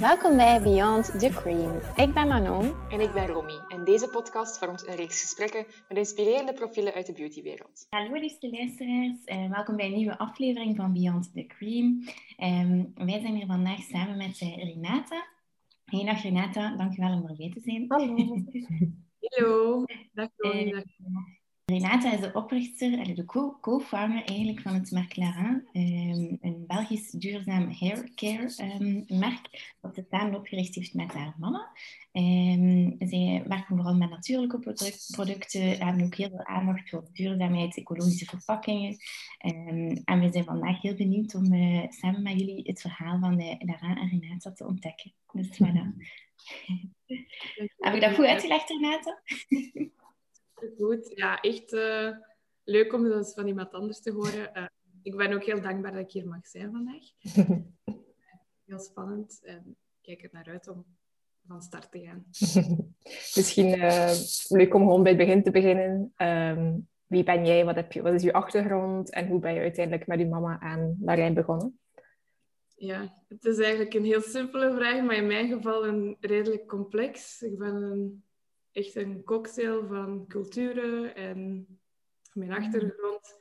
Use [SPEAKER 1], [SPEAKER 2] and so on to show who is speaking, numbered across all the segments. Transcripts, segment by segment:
[SPEAKER 1] Welkom bij Beyond the Cream. Ik ben Manon.
[SPEAKER 2] En ik ben Romy. En deze podcast vormt een reeks gesprekken met inspirerende profielen uit de beautywereld.
[SPEAKER 1] Hallo liefste luisteraars. Uh, welkom bij een nieuwe aflevering van Beyond the Cream. Um, wij zijn hier vandaag samen met uh, Renata. Hey, dag Renata. Dankjewel om erbij te zijn.
[SPEAKER 2] Hallo. Hallo. Dag Romy. Uh,
[SPEAKER 1] Renata is de oprichter, de co-founder eigenlijk van het merk Lara, ehm, een Belgisch duurzaam haircare um, merk dat de samen opgericht heeft met haar mama. Um, zij werken vooral met natuurlijke producten, hebben ook heel veel aandacht voor duurzaamheid, ecologische verpakkingen. en we zijn vandaag heel benieuwd om uh, samen met jullie het verhaal van Lara en Renata te ontdekken. Dus voilà. Heb ik dat goed uitgelegd, Renata?
[SPEAKER 2] Goed. Ja, echt uh, leuk om dat van iemand anders te horen. Uh, ik ben ook heel dankbaar dat ik hier mag zijn vandaag. heel spannend en kijk er naar uit om van start te gaan.
[SPEAKER 3] Misschien uh, leuk om gewoon bij het begin te beginnen. Um, wie ben jij? Wat, heb je, wat is je achtergrond? En hoe ben je uiteindelijk met je mama aan Larijn begonnen?
[SPEAKER 2] Ja, het is eigenlijk een heel simpele vraag, maar in mijn geval een redelijk complex. Ik ben een echt een cocktail van culturen en mijn achtergrond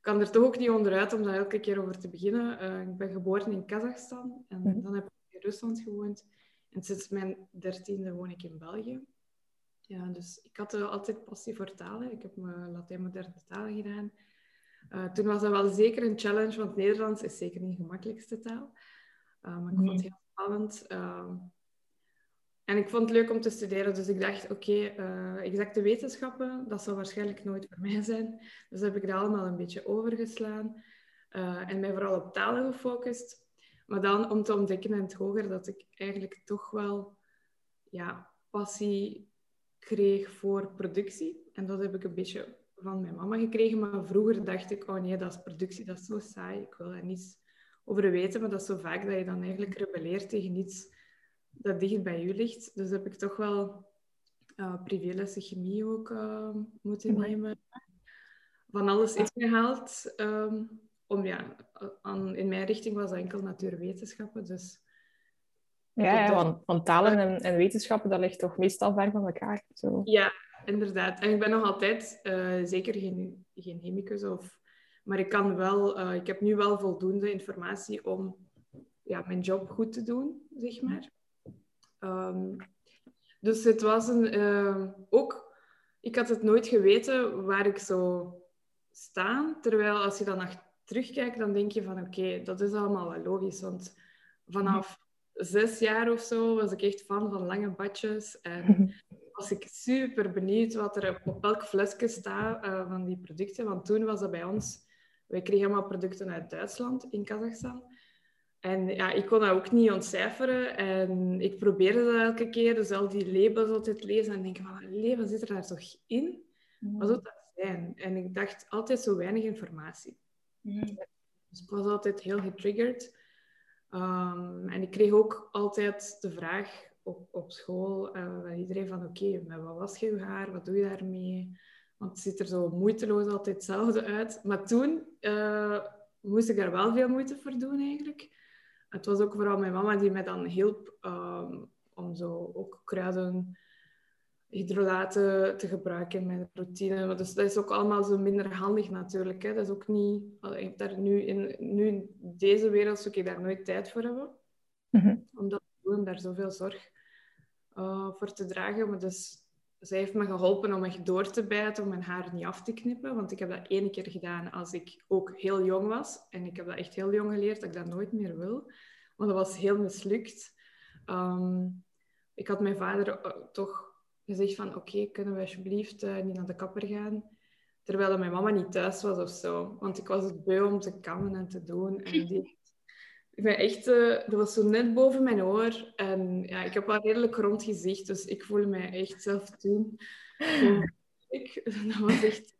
[SPEAKER 2] kan er toch ook niet onderuit om daar elke keer over te beginnen. Uh, ik ben geboren in Kazachstan en mhm. dan heb ik in Rusland gewoond. En sinds mijn dertiende woon ik in België. Ja, dus ik had uh, altijd passie voor talen. Ik heb mijn Latijn-moderne talen gedaan. Uh, toen was dat wel zeker een challenge, want Nederlands is zeker niet de gemakkelijkste taal. maar ik vond het heel spannend. En ik vond het leuk om te studeren, dus ik dacht, oké, okay, eh, exacte wetenschappen, dat zal waarschijnlijk nooit voor mij zijn. Dus heb ik dat allemaal een beetje overgeslaan uh, en mij vooral op talen gefocust. Maar dan om te ontdekken in het hoger dat ik eigenlijk toch wel ja, passie kreeg voor productie. En dat heb ik een beetje van mijn mama gekregen. Maar vroeger dacht ik, oh nee, dat is productie, dat is zo saai. Ik wil er niets over weten. Maar dat is zo vaak dat je dan eigenlijk rebelleert tegen iets dat dicht bij u ligt. Dus heb ik toch wel uh, privélessen chemie ook uh, moeten nemen. Van alles ingehaald. Um, om, ja, aan, in mijn richting was dat enkel natuurwetenschappen. Dus
[SPEAKER 3] ja, ja want, want, talen en, en, wetenschappen, dat ligt toch meestal ver van elkaar. Zo.
[SPEAKER 2] Ja, inderdaad. En ik ben nog altijd uh, zeker geen, geen chemicus. Of, maar ik kan wel, uh, ik heb nu wel voldoende informatie om ja, mijn job goed te doen, zeg maar. Um, dus het was een, uh, ook, ik had het nooit geweten waar ik zou staan. Terwijl als je dan naar terugkijkt, dan denk je van oké, dat is allemaal wel logisch. Want vanaf zes jaar of zo was ik echt fan van lange badjes. En was ik super benieuwd wat er op elk flesje staat uh, van die producten. Want toen was dat bij ons... Wij kregen allemaal producten uit Duitsland, in Kazachstan. En ja, ik kon dat ook niet ontcijferen. En ik probeerde dat elke keer. Dus al die labels altijd lezen en denken van, leven zit er daar toch in? Mm. Wat zou dat zijn? En ik dacht altijd zo weinig informatie. Mm. Dus ik was altijd heel getriggerd. Um, en ik kreeg ook altijd de vraag op, op school uh, iedereen van, oké, okay, wat was je haar? Wat doe je daarmee? Want het ziet er zo moeiteloos altijd hetzelfde uit. Maar toen uh, moest ik daar wel veel moeite voor doen eigenlijk het was ook vooral mijn mama die mij dan hielp um, om zo ook kruiden, hydrolaten te gebruiken in mijn routine. Dus dat is ook allemaal zo minder handig natuurlijk. Hè. Dat is ook niet... Ik heb daar nu, in, nu in deze wereld zou ik daar nooit tijd voor hebben. Mm Om dat te doen, daar zoveel zorg uh, voor te dragen. Maar dus zij heeft me geholpen om echt door te bijten, om mijn haar niet af te knippen. Want ik heb dat één keer gedaan als ik ook heel jong was. En ik heb dat echt heel jong geleerd, dat ik dat nooit meer wil. Want dat was heel mislukt. Ehm, ik had mijn vader eh, toch gezegd van... Oké, kunnen we alsjeblieft uh, niet naar de kapper gaan? Terwijl mijn mama niet thuis was of zo. Want ik was het beu om te kammen en te doen. En die ik ben echt, uh, dat was zo net boven mijn oor. En ja, ik heb wel redelijk rond gezicht, dus ik voelde mij echt zelf toen. ik, dat was echt,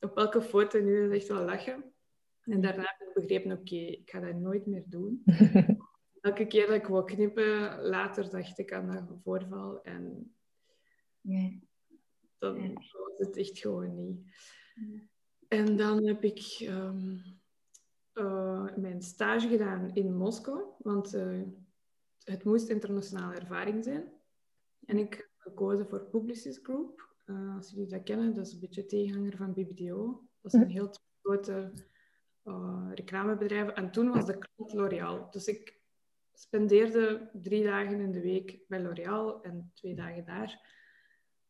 [SPEAKER 2] op elke foto nu is echt wel lachen. En daarna heb ik begrepen, oké, ik ga dat nooit meer doen. Elke keer dat ik wou knippen, later dacht ik aan dat voorval. En dan was het echt gewoon niet. En dan heb ik... Um, uh, mijn stage gedaan in Moskou. Want uh, het moest internationale ervaring zijn. En ik heb gekozen voor Publicis Group. Uh, als jullie dat kennen, dat is een beetje tegenhanger van BBDO. Dat is een heel grote reclamebedrijf. En toen was de klant L'Oréal. Dus ik spendeerde drie dagen in de week bij L'Oréal en twee dagen daar.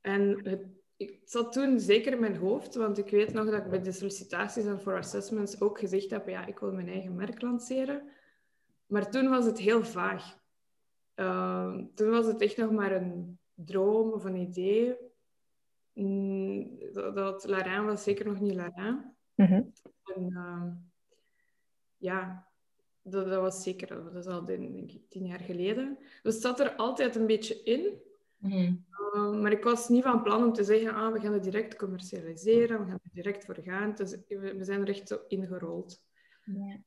[SPEAKER 2] En het, ik zat toen zeker in mijn hoofd, want ik weet nog dat ik bij de sollicitaties en voor assessments ook gezegd heb, ja, ik wil mijn eigen merk lanceren. Maar toen was het heel vaag. Uh, toen was het echt nog maar een droom of een idee. Mm, dat, dat Larijn was zeker nog niet Larijn. Mm En uh, ja, dat, dat, was zeker, dat is al denk ik, tien jaar geleden. Dus het zat er altijd een beetje in. Mm uh, maar ik was niet van plan om te zeggen, ah, we gaan het direct commercialiseren, we gaan er direct voor gaan. Dus we, zijn er echt zo ingerold. Ja.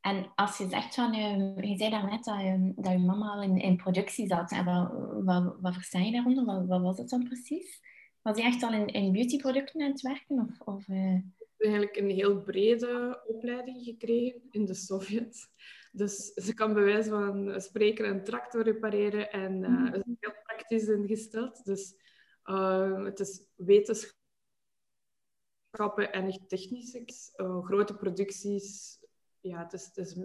[SPEAKER 1] En als je zegt van, uh, je zei daarnet dat, uh, dat je mama al in, in productie zat. En wat, wat, wat versta je daaronder? Wat, wat was het dan precies? Was hij echt al in, in beautyproducten aan het werken? Of, of uh...
[SPEAKER 2] eigenlijk een heel brede opleiding gekregen in de Sovjet. Dus ze kan bij wijze van spreken een tractor repareren en uh, is heel praktisch ingesteld. Dus uh, het is wetenschappen en echt technisch. Uh, grote producties. Ja, het is, het is,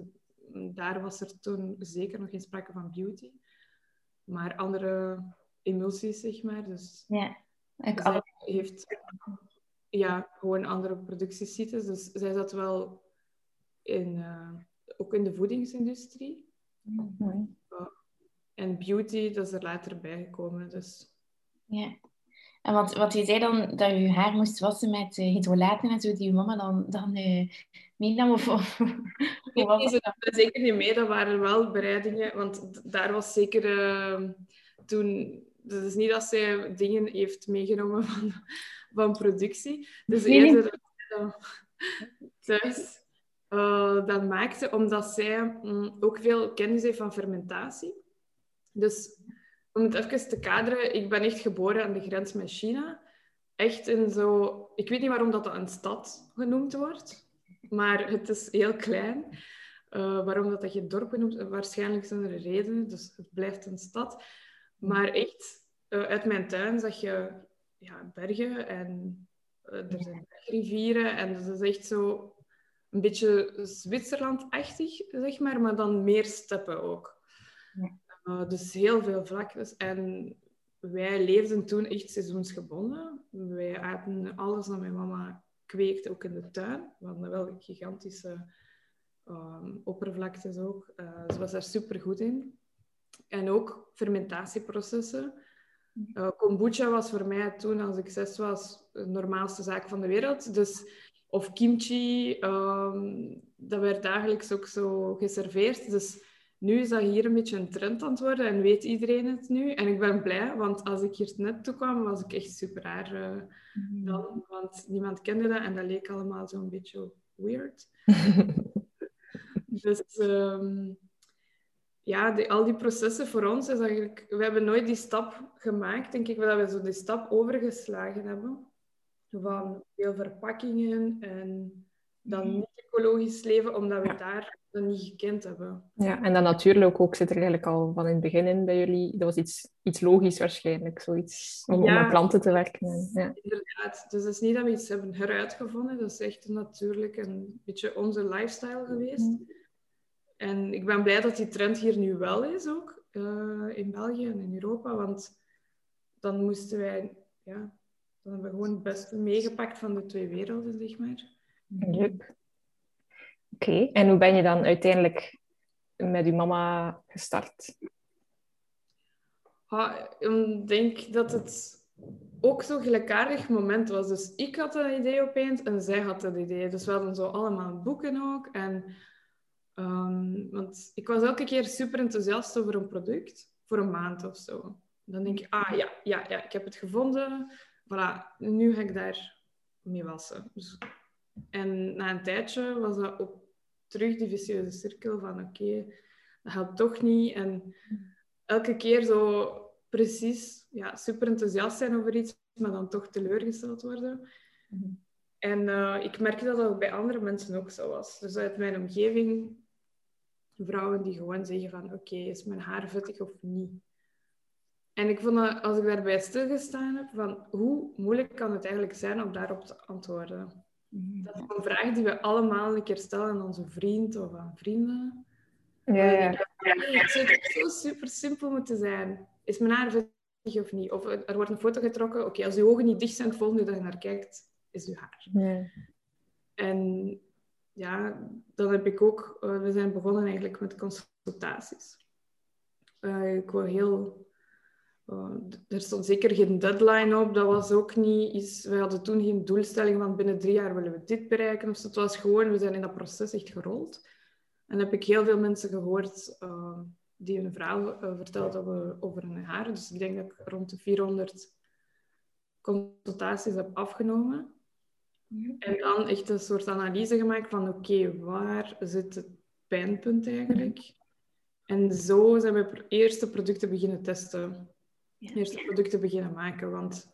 [SPEAKER 2] daar was er toen zeker nog geen sprake van beauty. Maar andere emulsies, zeg maar. Dus,
[SPEAKER 1] ja.
[SPEAKER 2] Ik zij heeft ja, gewoon andere productiesites. Dus zij zat wel in, uh, ook in de voedingsindustrie. Mm en beauty, dat is er later bijgekomen. Dus.
[SPEAKER 1] Ja. En wat, wat je zei dan, dat je haar moest wassen met uh, hydrolaten en zo, die je mama dan, dan uh, meenam? Of, of,
[SPEAKER 2] nee, ze zeker niet mee. Dat waren wel bereidingen, want daar was zeker uh, toen dus het is niet dat zij dingen heeft meegenomen van, van productie. Dus eerder dat thuis uh, dat maakte, omdat zij mm, ook veel kennis heeft van fermentatie. Dus om het even te kaderen, ik ben echt geboren aan de grens met China. Echt in zo... Ik weet niet waarom dat een stad genoemd wordt, maar het is heel klein. Uh, waarom dat, dat je dorp genoemd waarschijnlijk zijn er redenen, dus het blijft een stad. Maar echt, uh, uit mijn tuin zag je ja, bergen en er zijn rivieren. En dat is echt zo een beetje Zwitserland-achtig, zeg maar, maar dan meer steppen ook. Ja. Uh, dus heel veel vlaktes. En wij leefden toen echt seizoensgebonden. Wij aten alles wat mijn mama kweekte, ook in de tuin. We hadden wel gigantische um, oppervlaktes ook. Uh, ze was daar super goed in. En ook fermentatieprocessen. Uh, kombucha was voor mij toen, als ik zes was, de normaalste zaak van de wereld. Dus, of kimchi, um, dat werd dagelijks ook zo geserveerd. Dus nu is dat hier een beetje een trend aan het worden en weet iedereen het nu. En ik ben blij, want als ik hier net toe kwam, was ik echt super raar uh, dan. Want niemand kende dat en dat leek allemaal zo'n beetje weird. dus... Um, ja, die, al die processen voor ons is eigenlijk... We hebben nooit die stap gemaakt, denk ik, dat we zo die stap overgeslagen hebben. Van veel verpakkingen en dan mhm. niet ecologisch leven, omdat we daar dan niet gekend hebben.
[SPEAKER 3] Ja, en dan natuurlijk ook zit er eigenlijk al van in het begin in bij jullie. Dat was iets, iets logisch waarschijnlijk, zoiets om, ja, om met planten te werken. Ja.
[SPEAKER 2] Inderdaad. Dus het is niet dat we iets hebben heruitgevonden. Dat is echt natuurlijk een beetje onze lifestyle geweest. Mhm. En ik ben blij dat die trend hier nu wel is ook, uh, in België en in Europa. Want dan moesten wij, ja, dan hebben we gewoon het beste meegepakt van de twee werelden, zeg maar.
[SPEAKER 3] Leuk. Oké, en hoe ben je dan uiteindelijk met je mama gestart?
[SPEAKER 2] ik denk dat het ook zo'n gelijkaardig moment was. Dus ik had een idee opeens en zij had het idee. Dus we hadden zo allemaal boeken ook. En Um, want ik was elke keer super enthousiast over een product, voor een maand of zo. Dan denk ik, ah ja, ja, ja, ik heb het gevonden. Voilà, nu ga ik daar mee wassen. Dus, en na een tijdje was dat ook terug die vicieuze cirkel van oké, dat helpt toch niet. En elke keer zo precies ja, super enthousiast zijn over iets, maar dan toch teleurgesteld worden. Mhm. En uh, ik merkte dat dat bij andere mensen ook zo was. Dus uit mijn omgeving vrouwen die gewoon zeggen van oké, is mijn haar vettig of niet? En ik vond dat, als ik daarbij stilgestaan heb, van hoe moeilijk kan het eigenlijk zijn om daarop te antwoorden?
[SPEAKER 1] Mhm.
[SPEAKER 2] Dat is een vraag die we allemaal een keer stellen aan onze vriend of aan vrienden.
[SPEAKER 3] Ja, ja.
[SPEAKER 2] Het zou toch zo super simpel moeten zijn. Is mijn haar vettig of niet? Of er wordt een foto getrokken. Oké, als je ogen niet dicht zijn, het volgende dat je naar kijkt, is je haar.
[SPEAKER 3] Ja.
[SPEAKER 2] En ja, dan heb ik ook... eh, we zijn begonnen eigenlijk met consultaties. Eh, ik wou heel... d- er stond zeker geen deadline op. Dat was ook niet iets... We hadden toen geen doelstelling van binnen drie jaar willen we dit bereiken. Zo. Het was gewoon... We zijn in dat proces echt gerold. En heb ik heel veel mensen gehoord eh, die een verhaal eh, vertelden over, over hun haar. Dus ik denk dat ik rond de 400 consultaties heb afgenomen. En dan echt een soort analyse gemaakt van oké, waar zit het pijnpunt eigenlijk? En zo zijn we eerste producten beginnen testen.
[SPEAKER 1] Ja.
[SPEAKER 2] Eerste producten beginnen maken. Want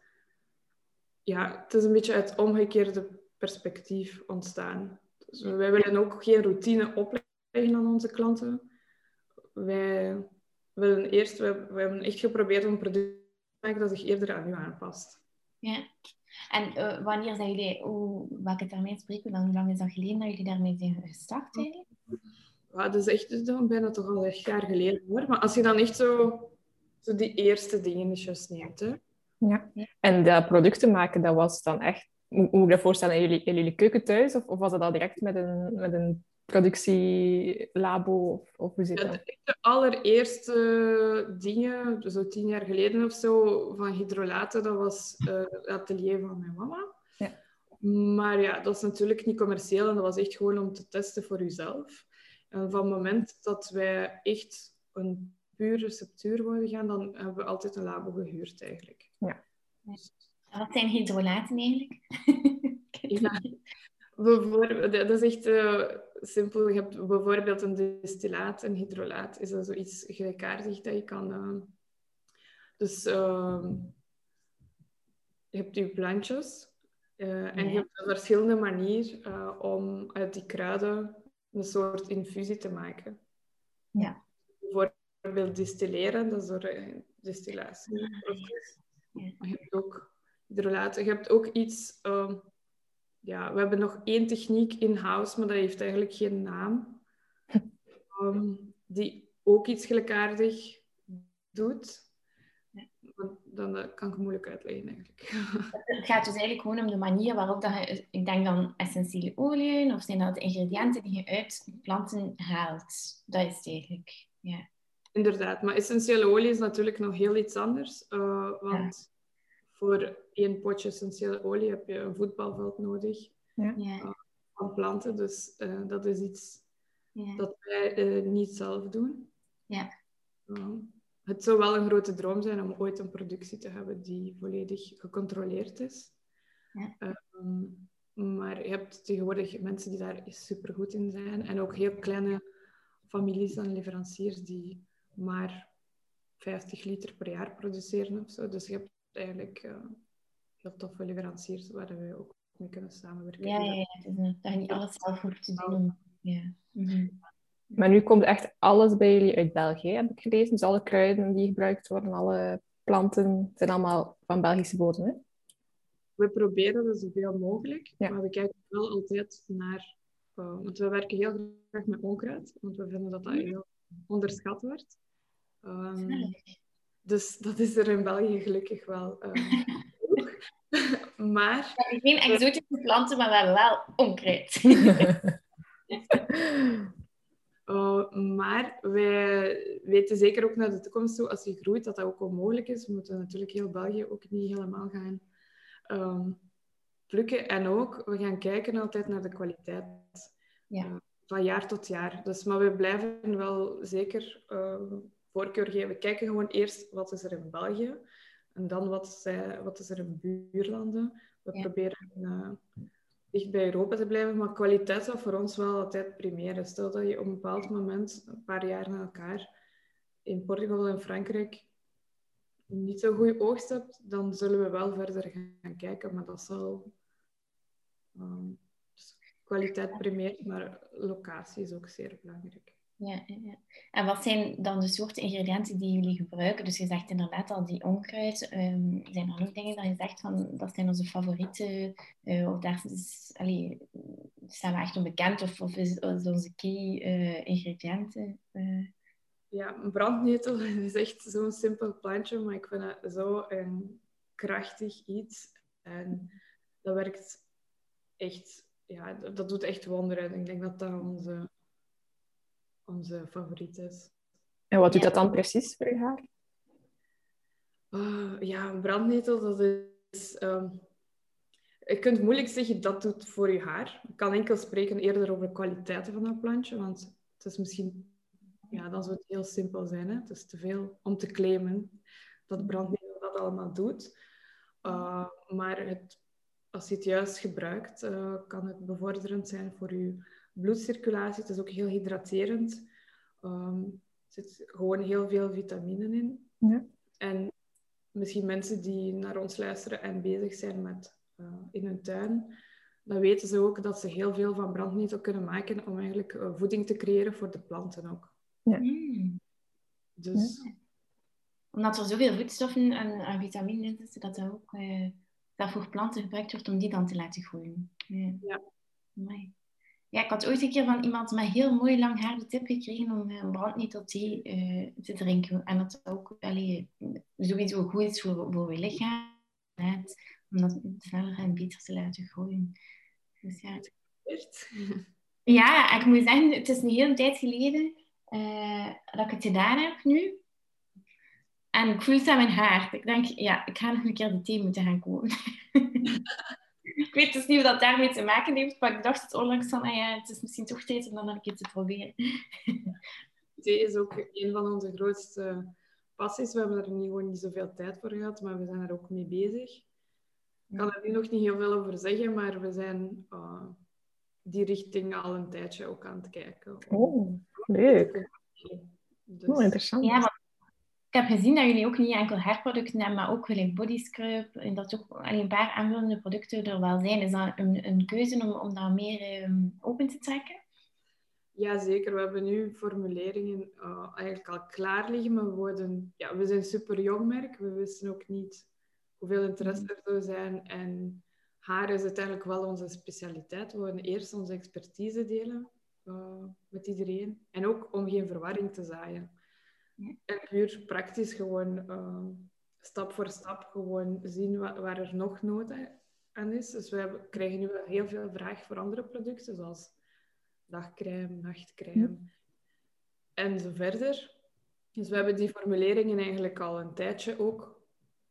[SPEAKER 2] ja, het is een beetje uit omgekeerde perspectief ontstaan. Dus wij willen ook geen routine opleggen aan onze klanten. Wij willen eerst, we, we hebben echt geprobeerd om een product te maken dat zich eerder aan u aanpast.
[SPEAKER 1] Ja. En eh, wanneer zijn jullie, hoe, welke termijn spreken we dan? Hoe lang is dat geleden dat jullie daarmee zijn gestart eigenlijk?
[SPEAKER 2] Ja, dat is echt dan bijna toch al echt jaar geleden hoor. Maar als je dan echt zo, zo die eerste dingetjes neemt, hè.
[SPEAKER 3] Ja. En de producten maken, dat was dan echt... Hoe moet ik dat voorstellen? In jullie, in jullie keuken thuis? Of, of was dat al direct met een, met een productielabo? Of, of hoe zit
[SPEAKER 2] Ja,
[SPEAKER 3] dat?
[SPEAKER 2] de, de allereerste dingen, zo tien jaar geleden of zo, van hydrolaten, dat was eh, het atelier van mijn mama.
[SPEAKER 3] Ja.
[SPEAKER 2] Maar ja, dat is natuurlijk niet commercieel en dat was echt gewoon om te testen voor jezelf. En van het moment dat wij echt een puur receptuur wilden gaan, dan hebben we altijd een labo gehuurd eigenlijk.
[SPEAKER 1] En Wat zijn hydrolaten eigenlijk?
[SPEAKER 2] Ja. Bijvoorbeeld, dat is echt eh, simpel. Je hebt bijvoorbeeld een distillaat, een hydrolaat. Is dat zoiets gelijkaardig dat je kan... eh, dus eh, je hebt je plantjes eh, en je
[SPEAKER 1] Ja.
[SPEAKER 2] hebt een verschillende manier eh, om uit die kruiden een soort infusie te maken.
[SPEAKER 1] Ja.
[SPEAKER 2] Bijvoorbeeld distilleren, dat is door een distillatieproces.
[SPEAKER 1] Ja.
[SPEAKER 2] Je hebt ook hydrolaten. Je hebt ook iets... ehm, ja, we hebben nog één techniek in-house, maar dat heeft eigenlijk geen naam. Ehm, die ook iets gelijkaardig doet. Dan dat kan ik moeilijk uitleggen eigenlijk.
[SPEAKER 1] Het gaat dus eigenlijk gewoon om de manier waarop dat je, ik denk dan essentiële oliën, of zijn dat de ingrediënten die je uit planten haalt? Dat is het eigenlijk. Ja.
[SPEAKER 2] Inderdaad, maar essentiële olie is natuurlijk nog heel iets anders. eh, want voor één potje essentiële olie heb je een voetbalveld nodig
[SPEAKER 1] Ja.
[SPEAKER 2] van planten. Dus eh, dat is iets
[SPEAKER 1] Ja.
[SPEAKER 2] dat wij eh, niet zelf doen.
[SPEAKER 1] Ja.
[SPEAKER 2] Het zou wel een grote droom zijn om ooit een productie te hebben die volledig gecontroleerd is.
[SPEAKER 1] Ja.
[SPEAKER 2] Ehm, maar je hebt tegenwoordig mensen die daar supergoed in zijn. En ook heel kleine families en leveranciers die maar 50 liter per jaar produceren of zo. Dus je hebt eigenlijk eh, heel toffe leveranciers waar we ook mee kunnen samenwerken.
[SPEAKER 1] Ja, ja, ja. Het is een, dat je niet alles zelf hoeft te doen. Ja. Mhm.
[SPEAKER 3] Maar nu komt echt alles bij jullie uit België, heb ik gelezen. Dus alle kruiden die gebruikt worden, alle planten, zijn allemaal van Belgische bodem. Hè?
[SPEAKER 2] We proberen dat zoveel mogelijk,
[SPEAKER 3] Ja.
[SPEAKER 2] maar we kijken wel altijd naar... eh, want we werken heel graag met onkruid, want we vinden dat dat heel onderschat wordt. Ehm, dus dat is er in België gelukkig wel eh, ook. maar
[SPEAKER 1] We hebben geen exotische planten, maar we hebben wel onkruid.
[SPEAKER 2] Uh, maar wij weten zeker ook naar de toekomst toe, als je groeit, dat dat ook onmogelijk is. We moeten natuurlijk heel België ook niet helemaal gaan ehm, plukken. En ook, we gaan kijken altijd naar de kwaliteit
[SPEAKER 1] Ja.
[SPEAKER 2] eh, van jaar tot jaar. Dus, maar we blijven wel zeker voorkeur geven. We kijken gewoon eerst wat is er in België en dan wat, zij, wat is er in buurlanden. We
[SPEAKER 1] Ja.
[SPEAKER 2] proberen eh, dicht bij Europa te blijven, maar kwaliteit zal voor ons wel altijd primair. Stel dat je op een bepaald moment, een paar jaar na elkaar, in Portugal en Frankrijk niet zo'n goede oogst hebt, dan zullen we wel verder gaan kijken, maar dat zal... dus kwaliteit primair, maar locatie is ook zeer belangrijk.
[SPEAKER 1] Ja. En wat zijn dan de soorten ingrediënten die jullie gebruiken? Dus je zegt inderdaad al die onkruid. Ehm, zijn er nog dingen dat je zegt van dat zijn onze favorieten? Uh, of daar is, allee, staan we echt onbekend? Of, of is onze key uh, ingrediënten? Uh.
[SPEAKER 2] Ja, een brandnetel is echt zo'n simpel plantje, maar ik vind het zo een krachtig iets. En dat werkt echt, ja, dat doet echt wonderen. Ik denk dat dat onze onze favoriet is.
[SPEAKER 3] En wat doet dat dan precies voor je haar?
[SPEAKER 2] Uh, ja, een brandnetel, dat is... Um, je kunt moeilijk zeggen dat doet voor je haar. Ik kan enkel spreken eerder over de kwaliteiten van dat plantje, want het is misschien... Ja, dan zou het heel simpel zijn. Hè? Het is te veel om te claimen dat brandnetel dat allemaal doet. Uh, maar het, als je het juist gebruikt, uh, kan het bevorderend zijn voor je bloedcirculatie. Het is ook heel hydraterend. Um, er zit gewoon heel veel vitaminen in. Ja. En misschien mensen die naar ons luisteren en bezig zijn met uh, in hun tuin, dan weten ze ook dat ze heel veel van brandnetel kunnen maken om eigenlijk uh, voeding te creëren voor de planten ook. Ja. Mm.
[SPEAKER 1] Dus... Ja. Omdat er zoveel voedstoffen en, en vitaminen in zitten, dat dat ook dat voor planten gebruikt wordt om die dan te laten groeien. Ja. ja. Ja, ik had ooit een keer van iemand met heel mooi lang haar de tip gekregen om een brandnetelthee uh, te drinken. En dat ook allee, sowieso goed is voor, voor je lichaam. Net, om dat sneller en beter te laten groeien. Dus ja. Ja, ik moet zeggen, het is een hele tijd geleden uh, dat ik het gedaan heb nu. En ik voel het aan mijn haar. Ik denk, ja, ik ga nog een keer de thee moeten gaan kopen. ik weet dus niet of dat daarmee te maken heeft, maar ik dacht het onlangs van, ah ja, het is misschien toch tijd om dan een keer te proberen.
[SPEAKER 2] Thee is ook een van onze grootste passies. We hebben er niet, gewoon niet zoveel tijd voor gehad, maar we zijn er ook mee bezig. Ik kan er nu nog niet heel veel over zeggen, maar we zijn uh, die richting al een tijdje ook aan het kijken.
[SPEAKER 3] Oh, leuk. Dus... Oh, interessant.
[SPEAKER 1] Ja, heb gezien dat jullie ook niet enkel haarproducten hebben, maar ook gelijk body scrub. En dat ook alleen een paar aanvullende producten er wel zijn. Is dat een, een keuze om, om dat meer um, open te trekken?
[SPEAKER 2] Ja, zeker. We hebben nu formuleringen uh, eigenlijk al klaar liggen. Maar we, worden, ja, we zijn een super jong merk. We wisten ook niet hoeveel interesse mm. er zou zijn. En haar is uiteindelijk wel onze specialiteit. We willen eerst onze expertise delen uh, met iedereen. En ook om geen verwarring te zaaien. En puur praktisch gewoon ehm, stap voor stap gewoon zien wat, waar er nog nood aan is. Dus we krijgen nu wel heel veel vraag voor andere producten, zoals dagcrème, nachtcrème en zo verder. Dus we hebben die formuleringen eigenlijk al een tijdje ook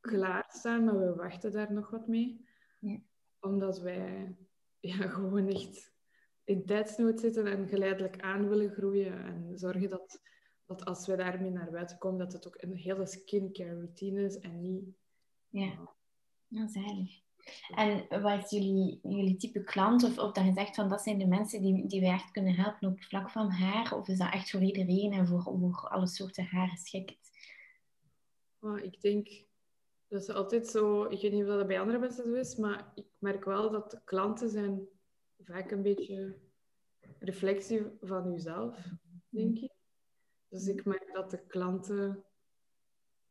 [SPEAKER 2] klaarstaan, maar we wachten daar nog wat mee. Ja. Omdat wij ja, gewoon echt in tijdsnood zitten en geleidelijk aan willen groeien en zorgen dat dat als we daarmee naar buiten komen, dat het ook een hele skincare routine is en niet...
[SPEAKER 1] Ja, ja zalig. En wat is jullie, jullie type klant? Of, of dat je zegt van dat zijn de mensen die, die wij echt kunnen helpen op vlak van haar? Of is dat echt voor iedereen en voor, voor alle soorten haar geschikt?
[SPEAKER 2] Oh, ik denk dat is altijd zo... Ik weet niet of dat bij andere mensen zo is, maar ik merk wel dat de klanten zijn vaak een beetje reflectie van jezelf, denk ik. Dus ik merk dat de klanten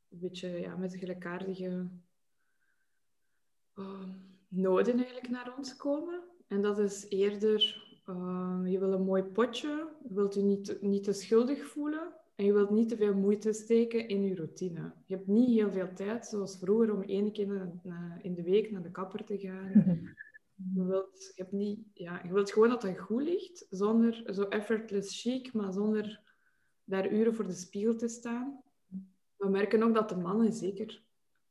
[SPEAKER 2] een beetje ja, met gelijkaardige uh, noden eigenlijk naar ons komen. En dat is eerder, uh, je wil een mooi potje, je wilt je niet, niet te schuldig voelen en je wilt niet te veel moeite steken in je routine. Je hebt niet heel veel tijd, zoals vroeger, om één keer in de week naar de kapper te gaan. Je wilt, je, hebt niet, ja, je wilt gewoon dat het goed ligt, zonder zo effortless chic, maar zonder daar uren voor de spiegel te staan. We merken ook dat de mannen zeker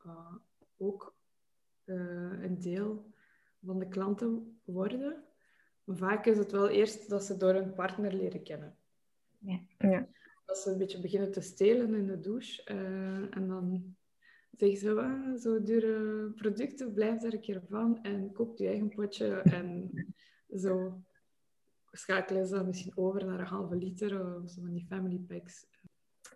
[SPEAKER 2] uh, ook uh, een deel van de klanten worden. Vaak is het wel eerst dat ze door een partner leren kennen. Ja. ja. Dat ze een beetje beginnen te stelen in de douche. Uh, en dan zeggen ze, ah, zo dure producten, blijf daar een keer van en koop je eigen potje. En zo schakelen ze dan misschien over naar een halve liter of zo van die family packs.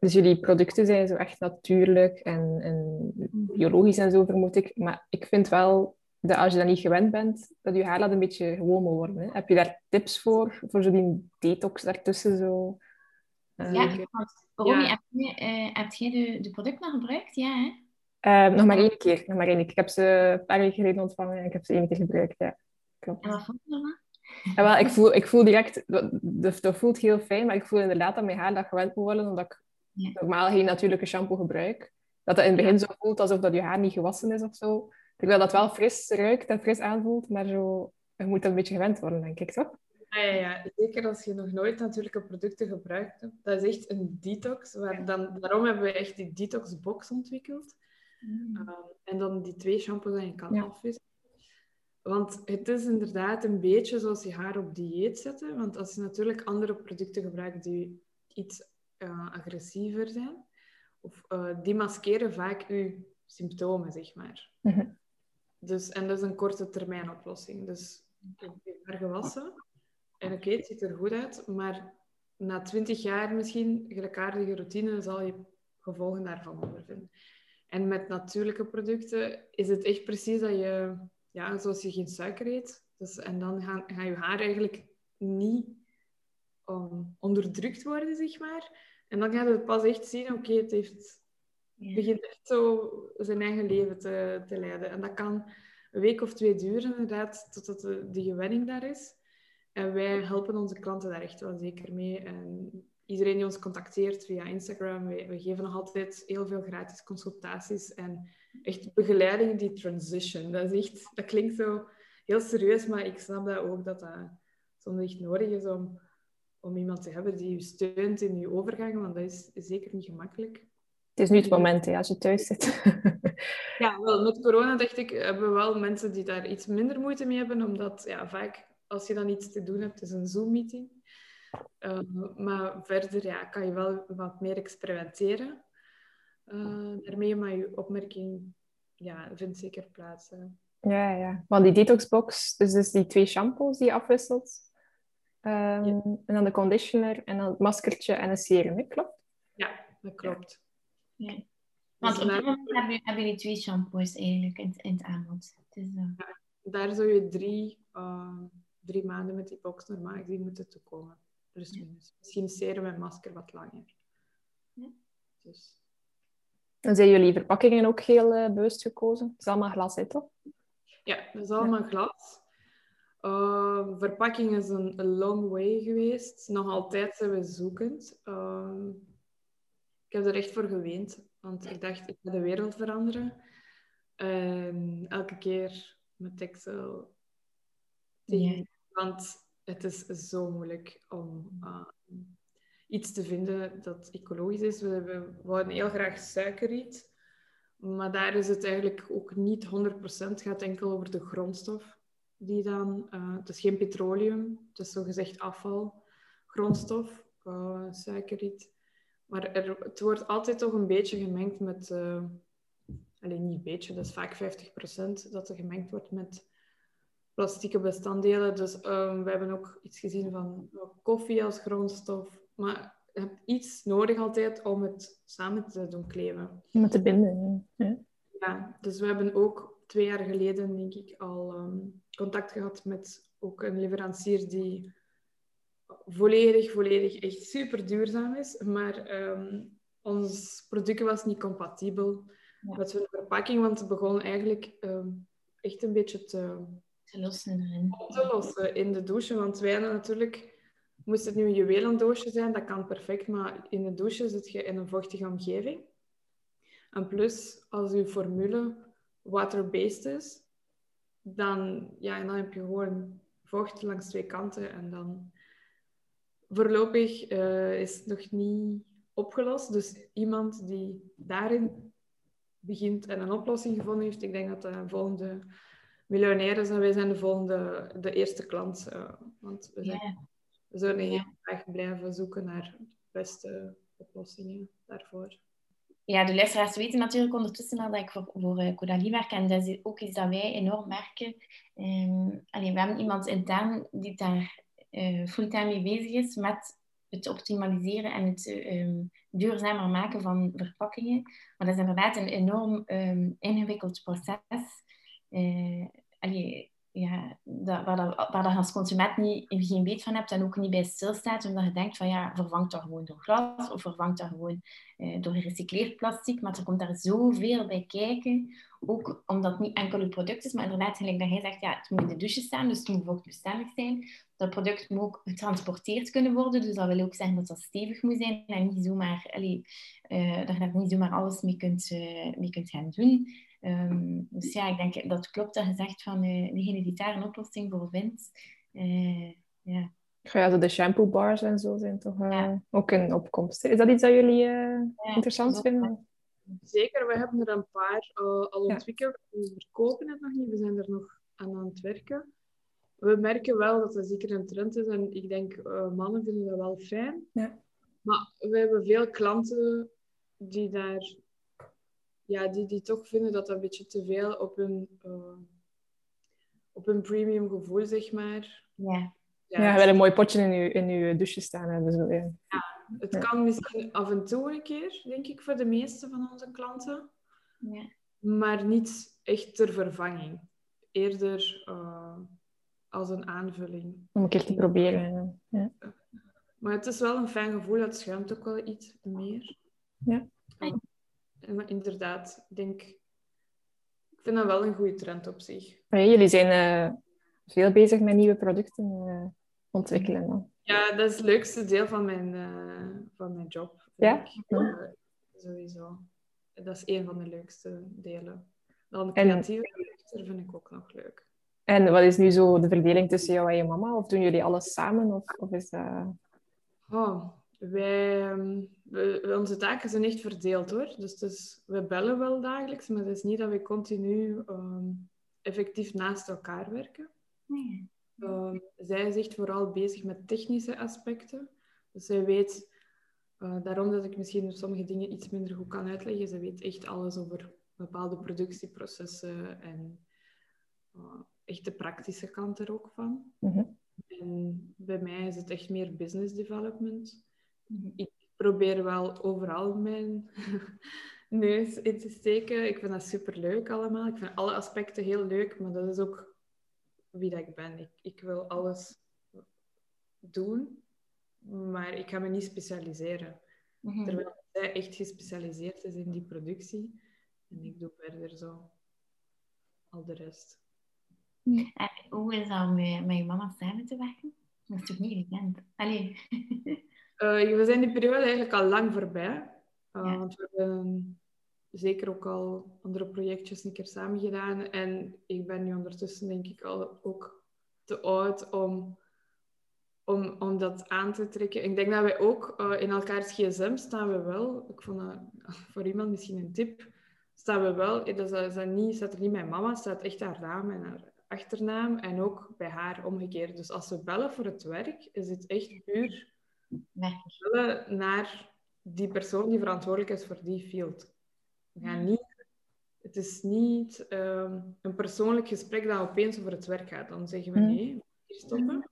[SPEAKER 3] Dus jullie producten zijn zo echt natuurlijk en, en biologisch en zo, vermoed ik. Maar ik vind wel dat als je dat niet gewend bent, dat je haar dat een beetje gewoon moet worden. Hè? Heb je daar tips voor, voor zo die detox daartussen? Zo? Eh,
[SPEAKER 1] Ja,
[SPEAKER 2] Zeker.
[SPEAKER 1] want Romy,
[SPEAKER 2] Ja.
[SPEAKER 1] heb, je, eh, heb jij de, de producten nog gebruikt? Ja, hè?
[SPEAKER 3] eh, nog maar één keer. Nog maar één keer. Ik heb ze een paar weken geleden ontvangen en ik heb ze één keer gebruikt. Ja, klopt.
[SPEAKER 1] En wat vond je ervan?
[SPEAKER 3] Ja, wel, ik, voel, ik voel direct, dat, dat voelt heel fijn, maar ik voel inderdaad dat mijn haar dat gewend moet worden, omdat ik
[SPEAKER 1] Ja.
[SPEAKER 3] normaal geen natuurlijke shampoo gebruik. Dat het in het begin zo voelt alsof dat je haar niet gewassen is of zo. Terwijl dat wel fris ruikt en fris aanvoelt, maar zo, je moet dat een beetje gewend worden, denk ik, toch?
[SPEAKER 2] Ja, ja, ja, zeker als je nog nooit natuurlijke producten gebruikt hebt. Dat is echt een detox. Waar dan, daarom hebben we echt die detox box ontwikkeld. Um, en dan die twee shampoos dat je kan afwisselen. Want het is inderdaad een beetje zoals je haar op dieet zetten. Want als je natuurlijk andere producten gebruikt die iets eh, agressiever zijn, of eh, die maskeren vaak je symptomen, zeg maar.
[SPEAKER 3] Mhm.
[SPEAKER 2] Dus, en dat is een korte termijn oplossing. Dus ik heb je haar gewassen. En oké, het ziet er goed uit, maar na twintig jaar misschien gelijkaardige routine zal je gevolgen daarvan ondervinden. En met natuurlijke producten is het echt precies dat je, ja, zoals je geen suiker eet, dus, en dan gaan, gaan je haar eigenlijk niet um, onderdrukt worden, zeg maar. En dan ga je het pas echt zien, oké, het heeft
[SPEAKER 1] Ja.
[SPEAKER 2] begint echt zo zijn eigen leven te, te leiden. En dat kan een week of twee duren, inderdaad, totdat de, de gewenning daar is. En wij helpen onze klanten daar echt wel zeker mee. En iedereen die ons contacteert via Instagram, wij, wij geven nog altijd heel veel gratis consultaties en echt begeleiding die transition. Dat, is echt, dat klinkt zo heel serieus, maar ik snap dat ook dat dat soms echt nodig is om, om iemand te hebben die je steunt in je overgang, want dat is zeker niet gemakkelijk.
[SPEAKER 3] Het is nu het moment, hè, als je thuis zit.
[SPEAKER 2] Ja, wel, met corona dacht ik, hebben we wel mensen die daar iets minder moeite mee hebben, omdat ja, vaak als je dan iets te doen hebt, is een Zoom-meeting. Uh, maar verder ja, kan je wel wat meer experimenteren. Uh, daarmee, maar je opmerking ja, vindt zeker plaats. Hè.
[SPEAKER 3] Ja, ja. Want die detoxbox, dus, dus die twee shampoos die je afwisselt. Um, ja. En dan de conditioner en dan het maskertje en een serum, hè? klopt?
[SPEAKER 2] Ja, dat klopt.
[SPEAKER 1] Ja. Ja. Want op dit moment hebben, jullie twee shampoos eigenlijk in, in het aanbod. Dus, uh...
[SPEAKER 2] ja, daar zou je drie, uh, drie maanden met die box normaal gezien moeten toekomen. Plus minus. Misschien serum en masker wat langer.
[SPEAKER 1] Ja.
[SPEAKER 2] Dus.
[SPEAKER 3] En zijn jullie verpakkingen ook heel uh, bewust gekozen? Het is allemaal glas, hè, toch?
[SPEAKER 2] Ja, dat is allemaal ja. glas. Uh, verpakking is een, een, long way geweest. Nog altijd zijn we zoekend. Uh, ik heb er echt voor geweend. Want ik dacht, ik ga de wereld veranderen. En elke keer met Excel.
[SPEAKER 1] Ja.
[SPEAKER 2] Want het is zo moeilijk om uh, iets te vinden dat ecologisch is. We, we wouden heel graag suikerriet. Maar daar is het eigenlijk ook niet 100%. Het gaat enkel over de grondstof. Die dan, uh, het is geen petroleum, het is zogezegd afval, grondstof, uh, suikerriet. Maar er, het wordt altijd toch een beetje gemengd met, uh, alleen niet een beetje, dat is vaak 50% dat er gemengd wordt met plastieke bestanddelen. Dus um, we hebben ook iets gezien van koffie als grondstof. Maar je hebt iets nodig altijd om het samen te doen kleven.
[SPEAKER 3] Om te binden, ja.
[SPEAKER 2] Ja, dus we hebben ook twee jaar geleden, denk ik, al um, contact gehad met ook een leverancier die volledig, volledig echt super duurzaam is. Maar um, ons product was niet compatibel ja. met hun verpakking, want het begon eigenlijk um, echt een beetje te,
[SPEAKER 1] te lossen erin.
[SPEAKER 2] te lossen in de douche. Want wij hadden natuurlijk, moest het nu een juwelendoosje zijn, dat kan perfect, maar in de douche zit je in een vochtige omgeving. En plus, als je formule water-based is, dan, ja, dan heb je gewoon vocht langs twee kanten en dan voorlopig uh, is het nog niet opgelost. Dus iemand die daarin begint en een oplossing gevonden heeft, ik denk dat de volgende miljonair is en wij zijn de volgende, de eerste klant. Uh, want we, zijn. We zullen heel graag blijven zoeken naar de beste oplossingen daarvoor.
[SPEAKER 1] Ja, de luisteraars weten natuurlijk ondertussen al dat ik voor, voor Caudalie werk. En dat is ook iets dat wij enorm merken. Um, allee, we hebben iemand intern die daar uh, fulltime mee bezig is met het optimaliseren en het um, duurzamer maken van verpakkingen. Maar dat is inderdaad een enorm um, ingewikkeld proces. Uh, allee, ja, dat, waar, dat, waar dat als consument niet, geen weet van hebt en ook niet bij stilstaat, omdat je denkt van ja, vervangt dat gewoon door glas of vervangt dat gewoon uh, door gerecycleerd plastic. Maar er komt daar zoveel bij kijken, ook omdat het niet enkel je product is, maar inderdaad, gelijk dat jij zegt, ja, het moet in de douche staan, dus het moet vochtbestendig zijn. Dat product moet ook getransporteerd kunnen worden, dus dat wil ook zeggen dat dat stevig moet zijn en niet zomaar, allee, uh, dat je daar niet zomaar alles mee kunt, uh, mee kunt gaan doen. Um, dus ja, ik denk dat klopt dat je zegt van uh, degene die daar een oplossing voor vindt. Uh, ja.
[SPEAKER 3] Ja, de shampoo bars en zo zijn toch uh, ja. ook een opkomst. Is dat iets dat jullie ja, interessant vinden?
[SPEAKER 2] Zeker, we hebben er een paar al ontwikkeld. We verkopen het nog niet, we zijn er nog aan aan het werken. We merken wel dat dat zeker een trend is en ik denk mannen vinden dat wel fijn.
[SPEAKER 3] Ja.
[SPEAKER 2] Maar we hebben veel klanten die daar ja, die, die toch vinden dat dat een beetje te veel op hun, uh, op hun premium gevoel, zeg maar.
[SPEAKER 1] Ja.
[SPEAKER 3] Ja, ja wel een mooi potje in je, in uw douche staan hebben. Zo, ja.
[SPEAKER 2] ja, het kan misschien af en toe een keer, denk ik, voor de meeste van onze klanten.
[SPEAKER 1] Ja.
[SPEAKER 2] Maar niet echt ter vervanging. Eerder uh, als een aanvulling.
[SPEAKER 3] Om een keer te proberen. Ja.
[SPEAKER 2] Maar het is wel een fijn gevoel, dat schuimt ook wel iets meer.
[SPEAKER 3] Ja.
[SPEAKER 2] Maar inderdaad, ik denk... Ik vind dat wel een goede trend op zich.
[SPEAKER 3] Jullie zijn uh, veel bezig met nieuwe producten uh, ontwikkelen. Dan.
[SPEAKER 2] Ja, dat is het leukste deel van mijn, uh, van mijn job.
[SPEAKER 3] Ja?
[SPEAKER 2] sowieso. Dat is een van de leukste delen. Dan de creatieve en... vind ik ook nog leuk.
[SPEAKER 3] En wat is nu zo de verdeling tussen jou en je mama? Of doen jullie alles samen? Of, of is dat...
[SPEAKER 2] Oh, wij, ehm, we, onze taken zijn echt verdeeld hoor. Dus, dus we bellen wel dagelijks, maar het is niet dat we continu um, effectief naast elkaar werken.
[SPEAKER 1] Nee.
[SPEAKER 2] Um, zij is echt vooral bezig met technische aspecten. Dus zij weet, uh, daarom dat ik misschien sommige dingen iets minder goed kan uitleggen, ze weet echt alles over bepaalde productieprocessen en uh, echt de praktische kant er ook van.
[SPEAKER 3] Mm -hmm.
[SPEAKER 2] En bij mij is het echt meer business development. Ik probeer wel overal mijn neus in te steken. Ik vind dat super leuk allemaal. Ik vind alle aspecten heel leuk, maar dat is ook wie dat ik ben. Ik, ik wil alles doen, maar ik ga me niet specialiseren.
[SPEAKER 1] Mhm.
[SPEAKER 2] Terwijl zij echt gespecialiseerd is in die productie. En ik doe verder zo al de rest.
[SPEAKER 1] En hoe is dat met, met je mama samen te werken? Dat is toch niet gekend? Allee.
[SPEAKER 2] Uh, we zijn die periode eigenlijk al lang voorbij.
[SPEAKER 1] Ja.
[SPEAKER 2] Want we hebben zeker ook al andere projectjes een keer samen gedaan. En ik ben nu ondertussen denk ik al ook te oud om, om, om dat aan te trekken. Ik denk dat wij ook uh, in elkaars gsm staan we wel. Ik vond dat voor iemand misschien een tip. Staan we wel, dat is, dat niet, staat er niet mijn mama, staat echt haar naam en haar achternaam. En ook bij haar omgekeerd. Dus als we bellen voor het werk, is het echt puur
[SPEAKER 1] Werk.
[SPEAKER 2] bellen naar die persoon die verantwoordelijk is voor die field. We gaan niet, het is niet ehm, een persoonlijk gesprek dat opeens over het werk gaat. Dan zeggen we
[SPEAKER 3] Mm.
[SPEAKER 2] nee, hier stoppen.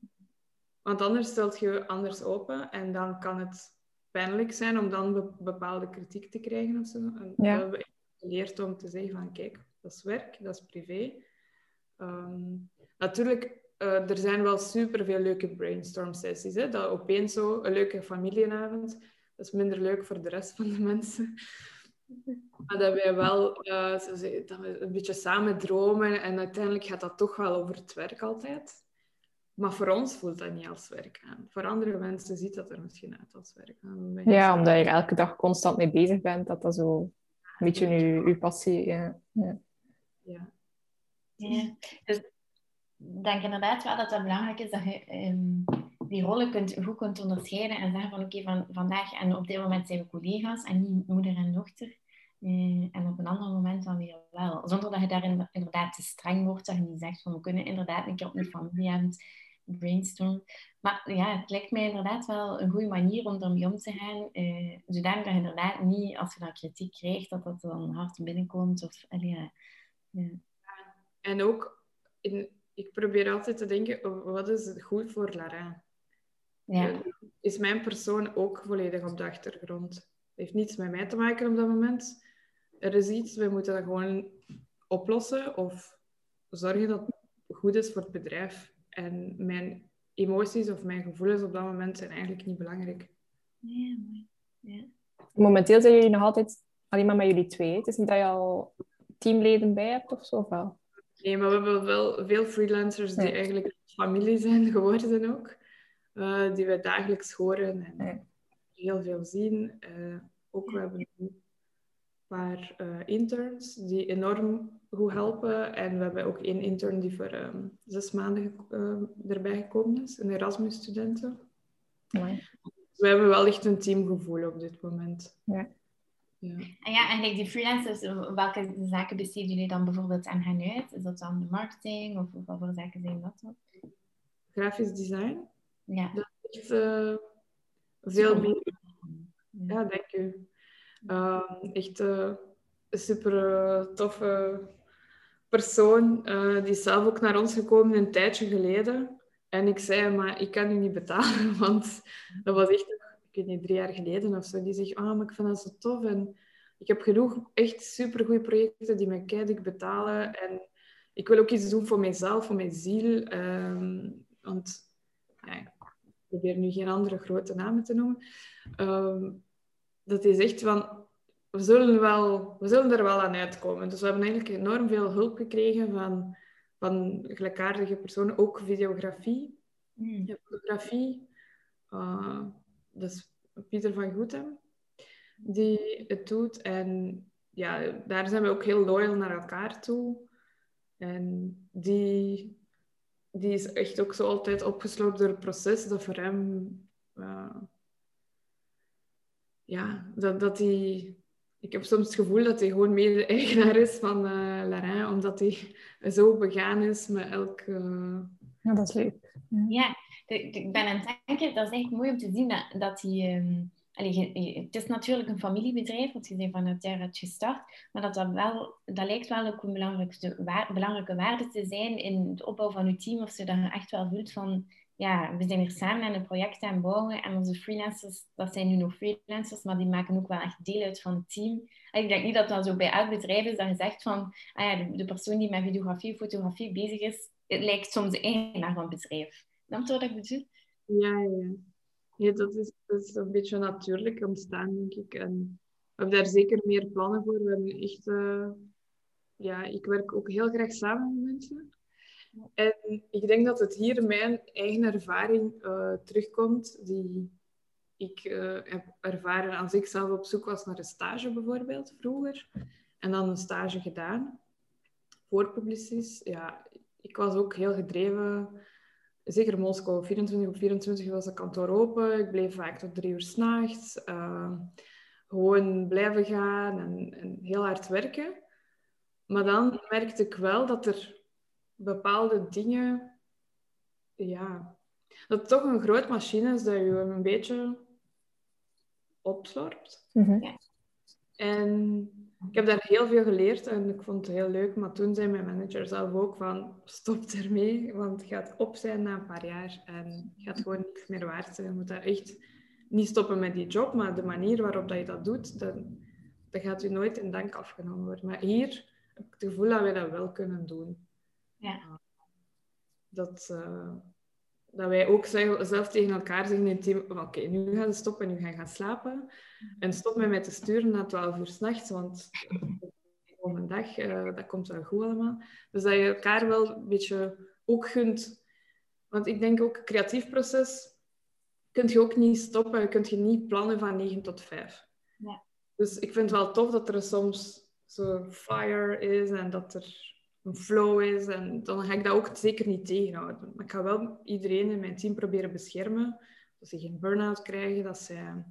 [SPEAKER 2] Want anders stelt je anders open en dan kan het pijnlijk zijn om dan be- bepaalde kritiek te krijgen of zo. En
[SPEAKER 3] Ja.
[SPEAKER 2] we hebben echt geleerd om te zeggen van kijk, dat is werk, dat is privé. Ehm, natuurlijk, eh, er zijn wel superveel leuke brainstorm sessies. Hè? Dat opeens zo een leuke familieavond. Dat is minder leuk voor de rest van de mensen. Maar dat wij wel eh, dat we een beetje samen dromen en uiteindelijk gaat dat toch wel over het werk altijd. Maar voor ons voelt dat niet als werk aan. Voor andere mensen ziet dat er misschien uit als werk aan. Wij
[SPEAKER 3] Ja, omdat je er elke dag constant mee bezig bent, dat dat zo een beetje je, je passie... Ja. Ja.
[SPEAKER 2] Ja.
[SPEAKER 1] Ja. Dus denk inderdaad wel dat het belangrijk is dat je ehm, die rollen kunt, goed kunt onderscheiden en zeggen van oké, van vandaag en op dit moment zijn we collega's en niet moeder en dochter. Eh, en op een ander moment dan weer wel. Zonder dat je daarin inderdaad te streng wordt, dat je niet zegt van we kunnen inderdaad een keer op een familieavond brainstormen. Maar ja, het lijkt mij inderdaad wel een goede manier om ermee om te gaan. eh zodanig dat je inderdaad niet, als je dan kritiek krijgt, dat dat dan hard binnenkomt. Of.
[SPEAKER 2] En ook, in, ik probeer altijd te denken, wat is goed voor Lara?
[SPEAKER 1] Ja.
[SPEAKER 2] Is mijn persoon ook volledig op de achtergrond? Het heeft niets met mij te maken op dat moment. Er is iets, we moeten dat gewoon oplossen of zorgen dat het goed is voor het bedrijf. En mijn emoties of mijn gevoelens op dat moment zijn eigenlijk niet belangrijk.
[SPEAKER 1] Ja.
[SPEAKER 3] Momenteel zijn jullie nog altijd alleen maar met jullie twee. Het is niet dat je al teamleden bij hebt of zo? Of wel?
[SPEAKER 2] Nee, maar we hebben wel veel freelancers die
[SPEAKER 3] Ja.
[SPEAKER 2] eigenlijk familie zijn geworden ook. Eh, die we dagelijks horen en
[SPEAKER 3] Ja.
[SPEAKER 2] heel veel zien. Eh, ook we hebben een paar eh, interns die enorm goed helpen. En we hebben ook één intern die voor ehm, zes maanden erbij gekomen is, een Erasmus-studenten.
[SPEAKER 3] Mooi.
[SPEAKER 2] Dus we hebben wel echt een teamgevoel op dit moment.
[SPEAKER 3] Ja.
[SPEAKER 2] Ja.
[SPEAKER 1] En ja, die freelancers, welke zaken besteden jullie dan bijvoorbeeld aan hen uit? Is dat dan de marketing of, of wat voor zaken zijn dat dan?
[SPEAKER 2] Grafisch design.
[SPEAKER 1] Ja.
[SPEAKER 2] Echt eh, veel meer
[SPEAKER 1] Ja.
[SPEAKER 2] Ja, dank u. Ehm, echt eh, een super eh, toffe persoon. eh, die is zelf ook naar ons gekomen een tijdje geleden. En ik zei, maar ik kan u niet betalen, want dat was echt, ik weet niet, drie jaar geleden of zo. Die zegt, ah, maar ik vind dat zo tof. En ik heb genoeg echt super goede projecten die mij keihard betalen. En ik wil ook iets doen voor mijzelf, voor mijn ziel. Ehm, want ja, ik probeer nu geen andere grote namen te noemen. Ehm, dat is echt van, we zullen, wel, we zullen er wel aan uitkomen. Dus we hebben eigenlijk enorm veel hulp gekregen van, van gelijkaardige personen, ook videografie,
[SPEAKER 1] Mm.
[SPEAKER 2] ja, fotografie. Eh, dat is Pieter van Goethem, die het doet. En ja, daar zijn we ook heel loyal naar elkaar toe. En die, die is echt ook zo altijd opgesloten door het proces dat voor hem... eh, ja, dat, dat hij... Ik heb soms het gevoel dat hij gewoon mede-eigenaar is van uh, Larin, omdat hij zo begaan is met elk... eh,
[SPEAKER 3] Ja, dat is leuk.
[SPEAKER 1] Ja, ik ben aan denken, dat is echt mooi om te zien dat, dat die... ehm, het is natuurlijk een familiebedrijf, want je bent van het jaar uit gestart, maar dat, dat, wel, dat lijkt wel ook een belangrijkste, waar- belangrijke waarde te zijn in het opbouw van je team, of je echt wel voelt van, ja, we zijn hier samen aan een project aan het bouwen en onze freelancers, dat zijn nu nog freelancers, maar die maken ook wel echt deel uit van het team. En ik denk niet dat dat zo bij elk bedrijf is dat je zegt van, ah ja, de, persoon die met videografie fotografie bezig is, het lijkt soms de eigenaar van het bedrijf. Wat ik bedoel?
[SPEAKER 2] Ja, ja. ja dat, is, dat is een beetje natuurlijk ontstaan, denk ik. En we hebben daar zeker meer plannen voor. We hebben echt... eh, ja, ik werk ook heel graag samen met mensen. En ik denk dat het hier mijn eigen ervaring eh, terugkomt, die ik eh, heb ervaren als ik zelf op zoek was naar een stage bijvoorbeeld, vroeger. En dan een stage gedaan voor Publicis. Ja, ik was ook heel gedreven zeker Moskou, 24 op 24 was het kantoor open. Ik bleef vaak tot drie uur s'nachts. Uh, gewoon blijven gaan en, en, heel hard werken. Maar dan merkte ik wel dat er bepaalde dingen... Ja, dat het toch een groot machine is dat je een beetje opslorpt.
[SPEAKER 3] Mm -hmm.
[SPEAKER 2] En ik heb daar heel veel geleerd en ik vond het heel leuk. Maar toen zei mijn manager zelf ook van, stop ermee, want het gaat op zijn na een paar jaar en het gaat gewoon niks meer waard zijn. Je moet daar echt niet stoppen met die job, maar de manier waarop dat je dat doet, dan, dan gaat u nooit in dank afgenomen worden. Maar hier heb ik het gevoel dat wij dat wel kunnen doen.
[SPEAKER 1] Ja.
[SPEAKER 2] Dat, uh, dat wij ook zelf tegen elkaar zeggen in het team, oké, okay, nu gaan we stoppen en nu gaan we gaan slapen. En stop met mij te sturen na 12 uur s'nachts, want de volgende dag, uh, dat komt wel goed allemaal. Dus dat je elkaar wel een beetje ook gunt. Want ik denk ook, creatief proces kun je ook niet stoppen. Je kunt je niet plannen van 9 tot 5.
[SPEAKER 1] Ja.
[SPEAKER 2] Dus ik vind het wel tof dat er soms zo fire is en dat er een flow is. En dan ga ik dat ook zeker niet tegenhouden. Maar ik ga wel iedereen in mijn team proberen beschermen. Dat ze geen burn-out krijgen. Dat ze...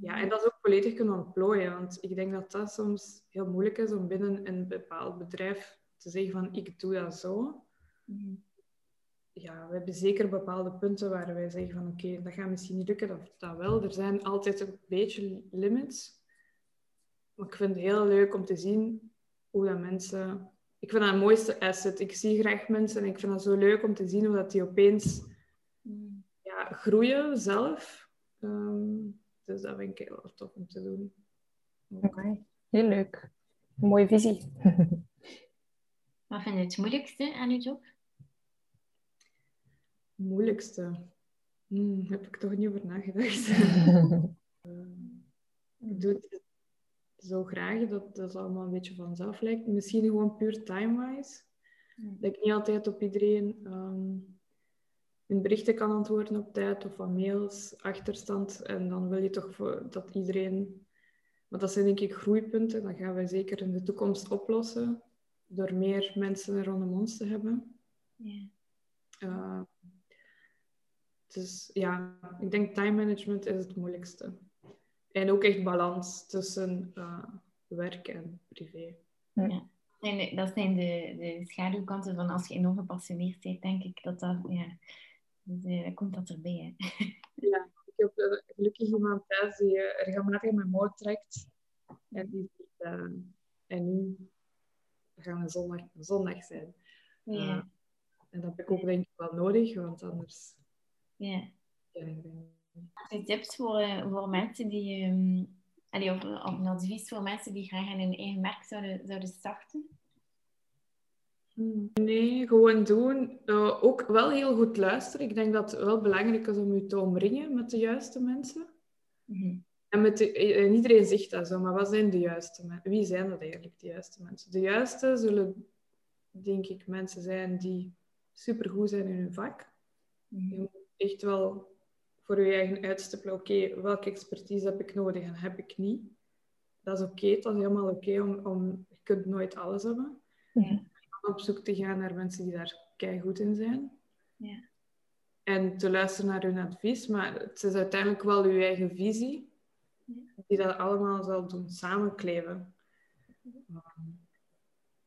[SPEAKER 2] Ja, en dat ze ook volledig kunnen ontplooien. Want ik denk dat dat soms heel moeilijk is om binnen een bepaald bedrijf te zeggen van ik doe dat zo.
[SPEAKER 1] Mm.
[SPEAKER 2] Ja, we hebben zeker bepaalde punten waar wij zeggen van oké, okay, dat gaat misschien niet lukken, dat, dat wel. Er zijn altijd een beetje limits. Maar ik vind het heel leuk om te zien hoe dat mensen ik vind dat het mooiste asset. Ik zie graag mensen en ik vind dat zo leuk om te zien hoe dat die opeens ja, groeien zelf. Um, dus dat vind ik heel erg tof om te doen.
[SPEAKER 3] Oké, okay. heel leuk. Een mooie visie.
[SPEAKER 1] Wat vind je het moeilijkste aan je job?
[SPEAKER 2] moeilijkste? Hmm, heb ik toch niet over nagedacht. ik doe het zo graag dat dat allemaal een beetje vanzelf lijkt. Misschien gewoon puur time-wise. Dat ik niet altijd op iedereen um, berichten kan antwoorden op tijd of van mails, achterstand. En dan wil je toch voor, dat iedereen... Maar dat zijn denk ik groeipunten. Dat gaan wij zeker in de toekomst oplossen. Door meer mensen rondom ons te hebben. Ja. Uh, dus ja, ik denk time management is het moeilijkste. En ook echt balans tussen uh, werk en privé.
[SPEAKER 1] Ja. En dat zijn de, de schaduwkanten van als je enorm gepassioneerd bent, denk ik dat dat, ja, dus, uh, komt dat erbij. Hè.
[SPEAKER 2] Ja, ik heb uh, gelukkig iemand thuis die uh, regelmatig mijn moord trekt. En die en nu gaan we zondag, zondag zijn. Ja. en dat heb ik ook denk ik wel nodig, want anders...
[SPEAKER 1] Ja. Tips voor, uh, voor mensen die... Um, allee, of, of een advies voor mensen die graag aan hun eigen merk zouden, zouden starten?
[SPEAKER 2] Hmm. Nee, gewoon doen. Uh, ook wel heel goed luisteren. Ik denk dat het wel belangrijk is om je te omringen met de juiste mensen. Mm En met de, en iedereen zegt dat zo, maar wat zijn de juiste mensen? Wie zijn dat eigenlijk, de juiste mensen? De juiste zullen, denk ik, mensen zijn die supergoed zijn in hun vak. Mm Je moet echt wel voor je eigen uitstippelen, oké, welke expertise heb ik nodig en heb ik niet. Dat is oké, dat is helemaal oké, om, om, je kunt nooit alles hebben. Ja. Op zoek te gaan naar mensen die daar goed in zijn. Ja. En te luisteren naar hun advies, maar het is uiteindelijk wel je eigen visie die dat allemaal zal doen samenkleven.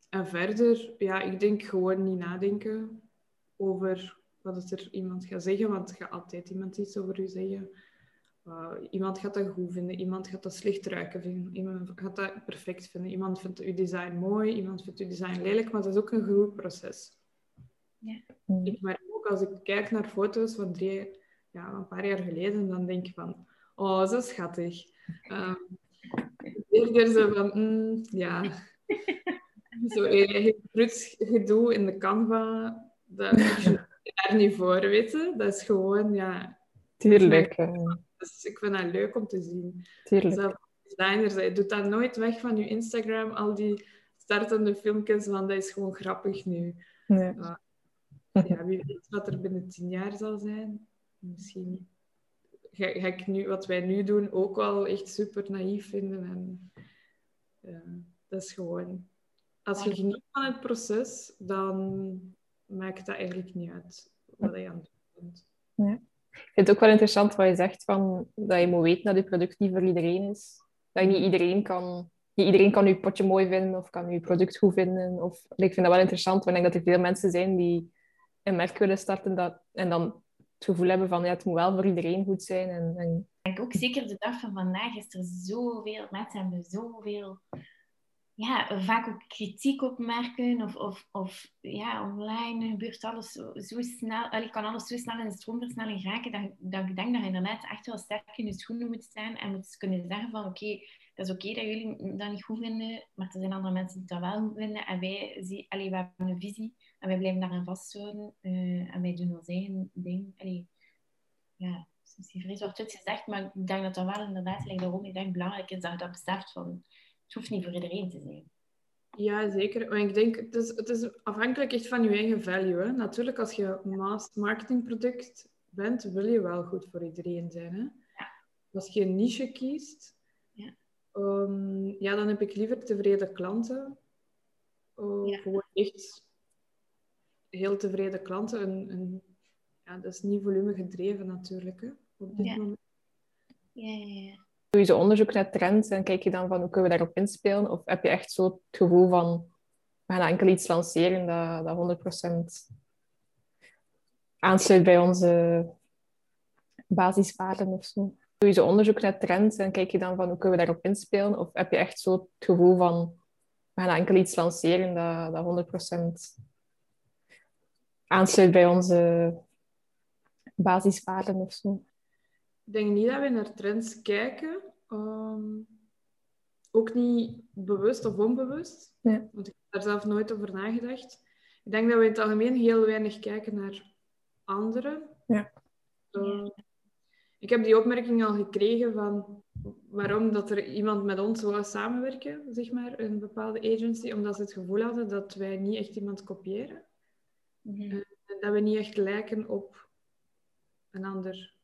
[SPEAKER 2] En verder, ja, ik denk gewoon niet nadenken over wat er iemand gaat zeggen, want er gaat altijd iemand iets over u zeggen. Uh, iemand gaat dat goed vinden, iemand gaat dat slecht ruiken vinden, iemand gaat dat perfect vinden, iemand vindt uw design mooi, iemand vindt uw design lelijk, maar dat is ook een groeiproces. Ja. Ik merk ook als ik kijk naar foto's van drie, ja, een paar jaar geleden, dan denk ik van, oh, zo schattig. Um, eerder zo van, mm, ja, zo eigen gedoe in de Canva, dat daar niet voor, weten. Dat is gewoon, ja...
[SPEAKER 3] Tuurlijk.
[SPEAKER 2] Dus ik vind dat leuk om te zien.
[SPEAKER 3] Tuurlijk. Zelf
[SPEAKER 2] designers, je doet dat nooit weg van je Instagram, al die startende filmpjes, want dat is gewoon grappig nu. Nee. Ja, wie weet wat er binnen tien jaar zal zijn. Misschien ga, ga, ik nu, wat wij nu doen ook wel echt super naïef vinden. En, dat is gewoon... Als je geniet van het proces, dan maakt dat eigenlijk niet uit wat je aan het doen bent.
[SPEAKER 3] Ja. Ik vind het ook wel interessant wat je zegt, van, dat je moet weten dat je product niet voor iedereen is. Dat je niet iedereen kan... Niet iedereen kan je potje mooi vinden of kan je product goed vinden. Of, ik vind dat wel interessant, want ik denk dat er veel mensen zijn die een merk willen starten dat, en dan het gevoel hebben van ja, het moet wel voor iedereen goed zijn. En, en...
[SPEAKER 1] Ik denk ook zeker de dag van vandaag is er zoveel, mensen hebben zoveel ja, vaak ook kritiek opmerken of, of, of ja, online gebeurt alles zo, zo snel, allee, kan alles zo snel in de stroomversnelling raken dat, dat ik denk dat je inderdaad echt wel sterk in je schoenen moet staan en moet kunnen zeggen van oké, dat is oké dat jullie dat niet goed vinden, maar er zijn andere mensen die dat wel goed vinden en wij zie, allee, we hebben een visie en wij blijven daarin vasthouden uh, en wij doen ons eigen ding. Allee, ja, is misschien vrees wordt gezegd, maar ik denk dat dat wel inderdaad, like daarom ik denk, belangrijk is dat je dat beseft van het hoeft niet voor iedereen te zijn.
[SPEAKER 2] Ja, zeker. Maar ik denk, het is, het is afhankelijk echt van je eigen value. Hè. Natuurlijk, als je mass marketingproduct bent, wil je wel goed voor iedereen zijn. Hè. Ja. Als je een niche kiest, ja. Um, ja, dan heb ik liever tevreden klanten. Uh, ja. Gewoon echt heel tevreden klanten. Een, een, ja, dat is niet volume gedreven natuurlijk, hè, op dit moment.
[SPEAKER 1] Ja, ja, ja.
[SPEAKER 3] Doe je zo onderzoek naar trends en kijk je dan van hoe kunnen we daarop inspelen? Of heb je echt zo het gevoel van we gaan enkel iets lanceren dat, dat 100% aansluit bij onze basiswaarden of zo? Doe je zo onderzoek naar trends en kijk je dan van hoe kunnen we daarop inspelen? Of heb je echt zo het gevoel van we gaan enkel iets lanceren dat, dat 100% aansluit bij onze basiswaarden of zo?
[SPEAKER 2] Ik denk niet dat we naar trends kijken. Ehm, ook niet bewust of onbewust. Want ik heb daar zelf nooit over nagedacht. Ik denk dat we in het algemeen heel weinig kijken naar anderen.
[SPEAKER 3] Ja.
[SPEAKER 2] Eh, ik heb die opmerking al gekregen van waarom dat er iemand met ons wou samenwerken, zeg maar, een bepaalde agency, omdat ze het gevoel hadden dat wij niet echt iemand kopiëren.
[SPEAKER 1] Mhm.
[SPEAKER 2] En dat we niet echt lijken op een ander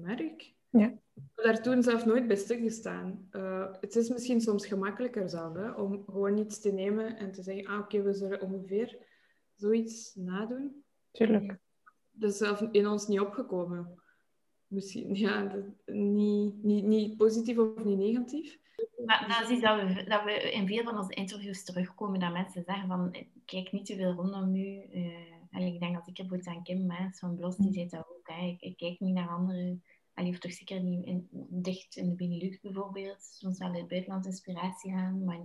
[SPEAKER 2] merk.
[SPEAKER 3] Ja.
[SPEAKER 2] Ik heb daar toen zelf nooit bij stilgestaan. Uh, het is misschien soms gemakkelijker zelf, hè, om gewoon iets te nemen en te zeggen, ah oké, we zullen ongeveer zoiets nadoen.
[SPEAKER 3] Tuurlijk.
[SPEAKER 2] Dat is zelf in ons niet opgekomen. Misschien, ja, dat- niet, niet, niet positief of niet negatief.
[SPEAKER 1] Maar dat is iets dat we, dat we in veel van onze interviews terugkomen, dat mensen zeggen van, kijk niet te veel rondom u. Eh, allee, ik denk dat ik bijvoorbeeld aan Kim Maas van Blos, die zei dat ook. Ik, kijk niet naar anderen, allee, of toch zeker niet in, dicht in de Benelux bijvoorbeeld. Soms wel het buitenland inspiratie aan, maar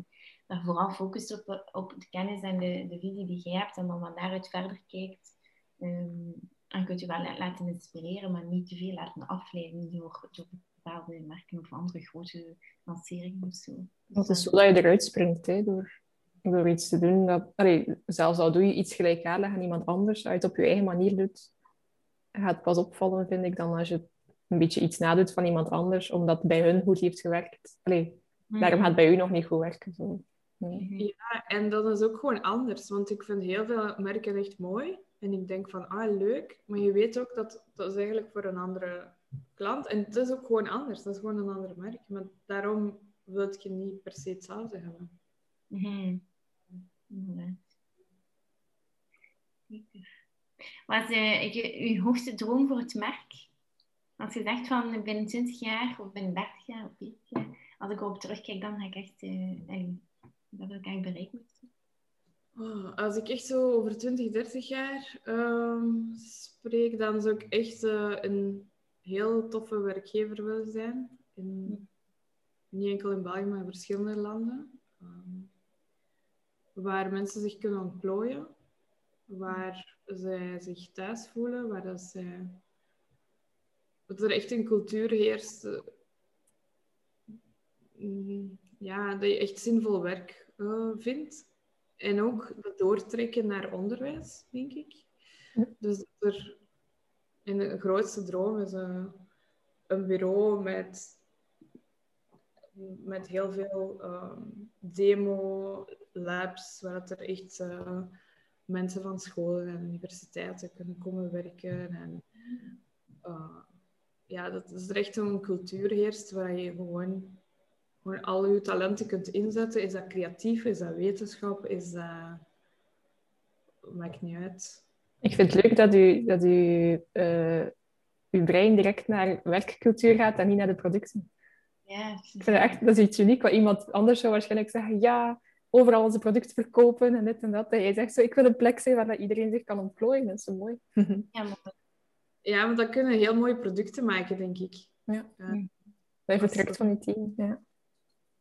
[SPEAKER 1] vooral focust op, op de kennis en de, de visie die jij hebt en dan van daaruit verder kijkt. Ehm, en kunt je wel la- laten inspireren, maar niet te veel laten afleiden door, bepaalde merken of andere grote lanceringen of zo.
[SPEAKER 3] Dat is zo dat je eruit springt, door, door iets te doen. Zelfs al doe je iets gelijkaardig aan iemand anders, als je het op je eigen manier doet, gaat pas opvallen, vind ik, dan als je een beetje iets nadoet van iemand anders, omdat het bij hun goed heeft gewerkt. Allee, daarom gaat het bij u nog niet goed werken. Zo. Nee.
[SPEAKER 1] Mhm.
[SPEAKER 2] Ja, en dat is ook gewoon anders. Want ik vind heel veel merken echt mooi. En ik denk van, ah, leuk. Maar je weet ook dat dat is eigenlijk voor een andere klant. En het is ook gewoon anders. Dat is gewoon een ander merk. Maar daarom wil je niet per se hetzelfde hebben.
[SPEAKER 1] Mhm. Inderdaad. Wat is eh, ik- uw hoogste droom voor het merk? Als je zegt van binnen 20 jaar of binnen 30 jaar of 40 jaar, als ik erop terugkijk, dan ga ik echt, eh, dat wil ik eigenlijk zo.
[SPEAKER 2] Oh, als ik echt zo over 20, 30 jaar ehm, spreek, dan zou ik echt eh, een heel toffe werkgever willen zijn. In, niet enkel in België, maar in verschillende landen. Ehm, waar mensen zich kunnen ontplooien. Waar zij zich thuis voelen. Waar dat zij... Dat er echt een cultuur heerst. eh, mm, ja, dat je echt zinvol werk eh, vindt. En ook dat doortrekken naar onderwijs, denk ik. Dus dat er in de grootste droom is eh, een bureau met, met heel veel ehm, demo-labs, waar dat er echt mensen van scholen en universiteiten kunnen komen werken. En, eh, ja, dat is er echt een cultuur heerst waar je gewoon gewoon al je talenten kunt inzetten. Is dat creatief? Is dat wetenschap? Is dat... Maakt niet uit.
[SPEAKER 3] Ik vind het leuk dat u, dat u eh, uw brein direct naar werkcultuur gaat en niet naar de producten.
[SPEAKER 1] Ja,
[SPEAKER 3] Ik vind het echt, dat is iets uniek, wat iemand anders zou waarschijnlijk zeggen, ja, overal onze producten verkopen en dit en dat. En jij zegt zo, ik wil een plek zijn waar dat iedereen zich kan ontplooien. Dat is zo mooi.
[SPEAKER 1] ja, maar
[SPEAKER 2] Ja, want dat kunnen heel mooie producten maken, denk ik.
[SPEAKER 3] Ja.
[SPEAKER 2] Ja.
[SPEAKER 3] Dat vertrekt van je team. Ja.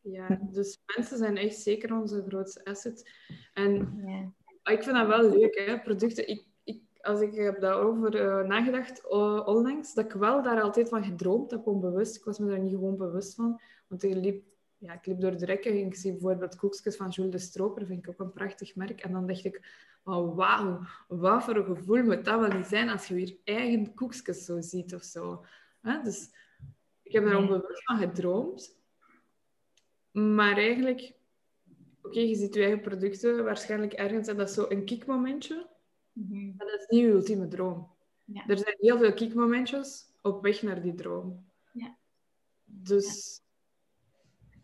[SPEAKER 2] Ja, dus mensen zijn echt zeker onze grootste asset. En
[SPEAKER 1] ja.
[SPEAKER 2] ik vind dat wel leuk, hè, producten. Ik, ik, als ik heb daarover eh, nagedacht onlangs, dat ik wel daar altijd van gedroomd heb, onbewust. Ik was me daar niet gewoon bewust van. Want ik liep, ja, ik liep door de rekken en ik zie bijvoorbeeld koekjes van Jules de Stroper, vind ik ook een prachtig merk. En dan dacht ik, oh, wauw, wat voor een gevoel moet dat wel niet zijn als je weer eigen koekjes zo ziet of zo. Hè? Dus ik heb daar onbewust van gedroomd. Maar eigenlijk, oké, je ziet je eigen producten waarschijnlijk ergens en dat is zo een kickmomentje. Maar dat is niet je ultieme droom.
[SPEAKER 1] Ja.
[SPEAKER 2] Er zijn heel veel kickmomentjes op weg naar die droom.
[SPEAKER 1] Ja.
[SPEAKER 2] Dus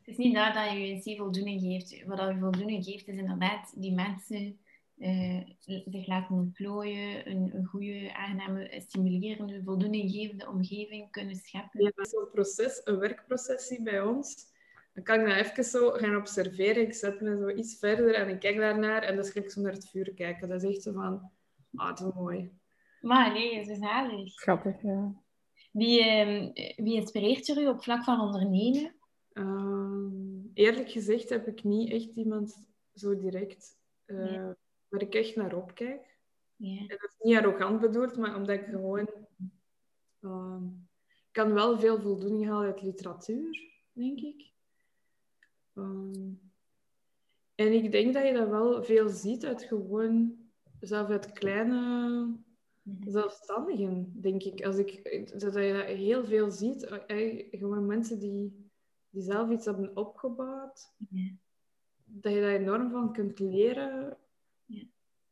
[SPEAKER 1] is niet dat dat je een voldoening geeft. Wat dat je voldoening geeft, is inderdaad die mensen eh, zich laten ontplooien, een, een goede, aangename, stimulerende, voldoeninggevende omgeving kunnen scheppen.
[SPEAKER 2] ja, zo'n proces, een werkproces zie bij ons, dan kan ik dat even zo gaan observeren. Ik zet me zo iets verder en ik kijk daarnaar en dan ga ik zo naar het vuur kijken. Dat is echt zo van, ah, het is mooi.
[SPEAKER 1] Maar nee, het is zalig.
[SPEAKER 3] Grappig, ja.
[SPEAKER 1] Wie, ehm, wie inspireert er u op vlak van ondernemen?
[SPEAKER 2] Ehm, eerlijk gezegd heb ik niet echt iemand zo direct eh, waar ik echt naar opkijk.
[SPEAKER 1] Ja.
[SPEAKER 2] En dat is niet arrogant bedoeld, maar omdat ik gewoon... ehm, ik kan wel veel voldoening halen uit literatuur, denk ik. Ehm, en ik denk dat je dat wel veel ziet uit gewoon... Zelf uit kleine
[SPEAKER 1] Mhm.
[SPEAKER 2] zelfstandigen, denk ik. Als ik dat je dat heel veel ziet, eh, gewoon mensen die, die zelf iets hebben opgebouwd,
[SPEAKER 1] Ja.
[SPEAKER 2] dat je daar enorm van kunt leren.
[SPEAKER 1] Ja.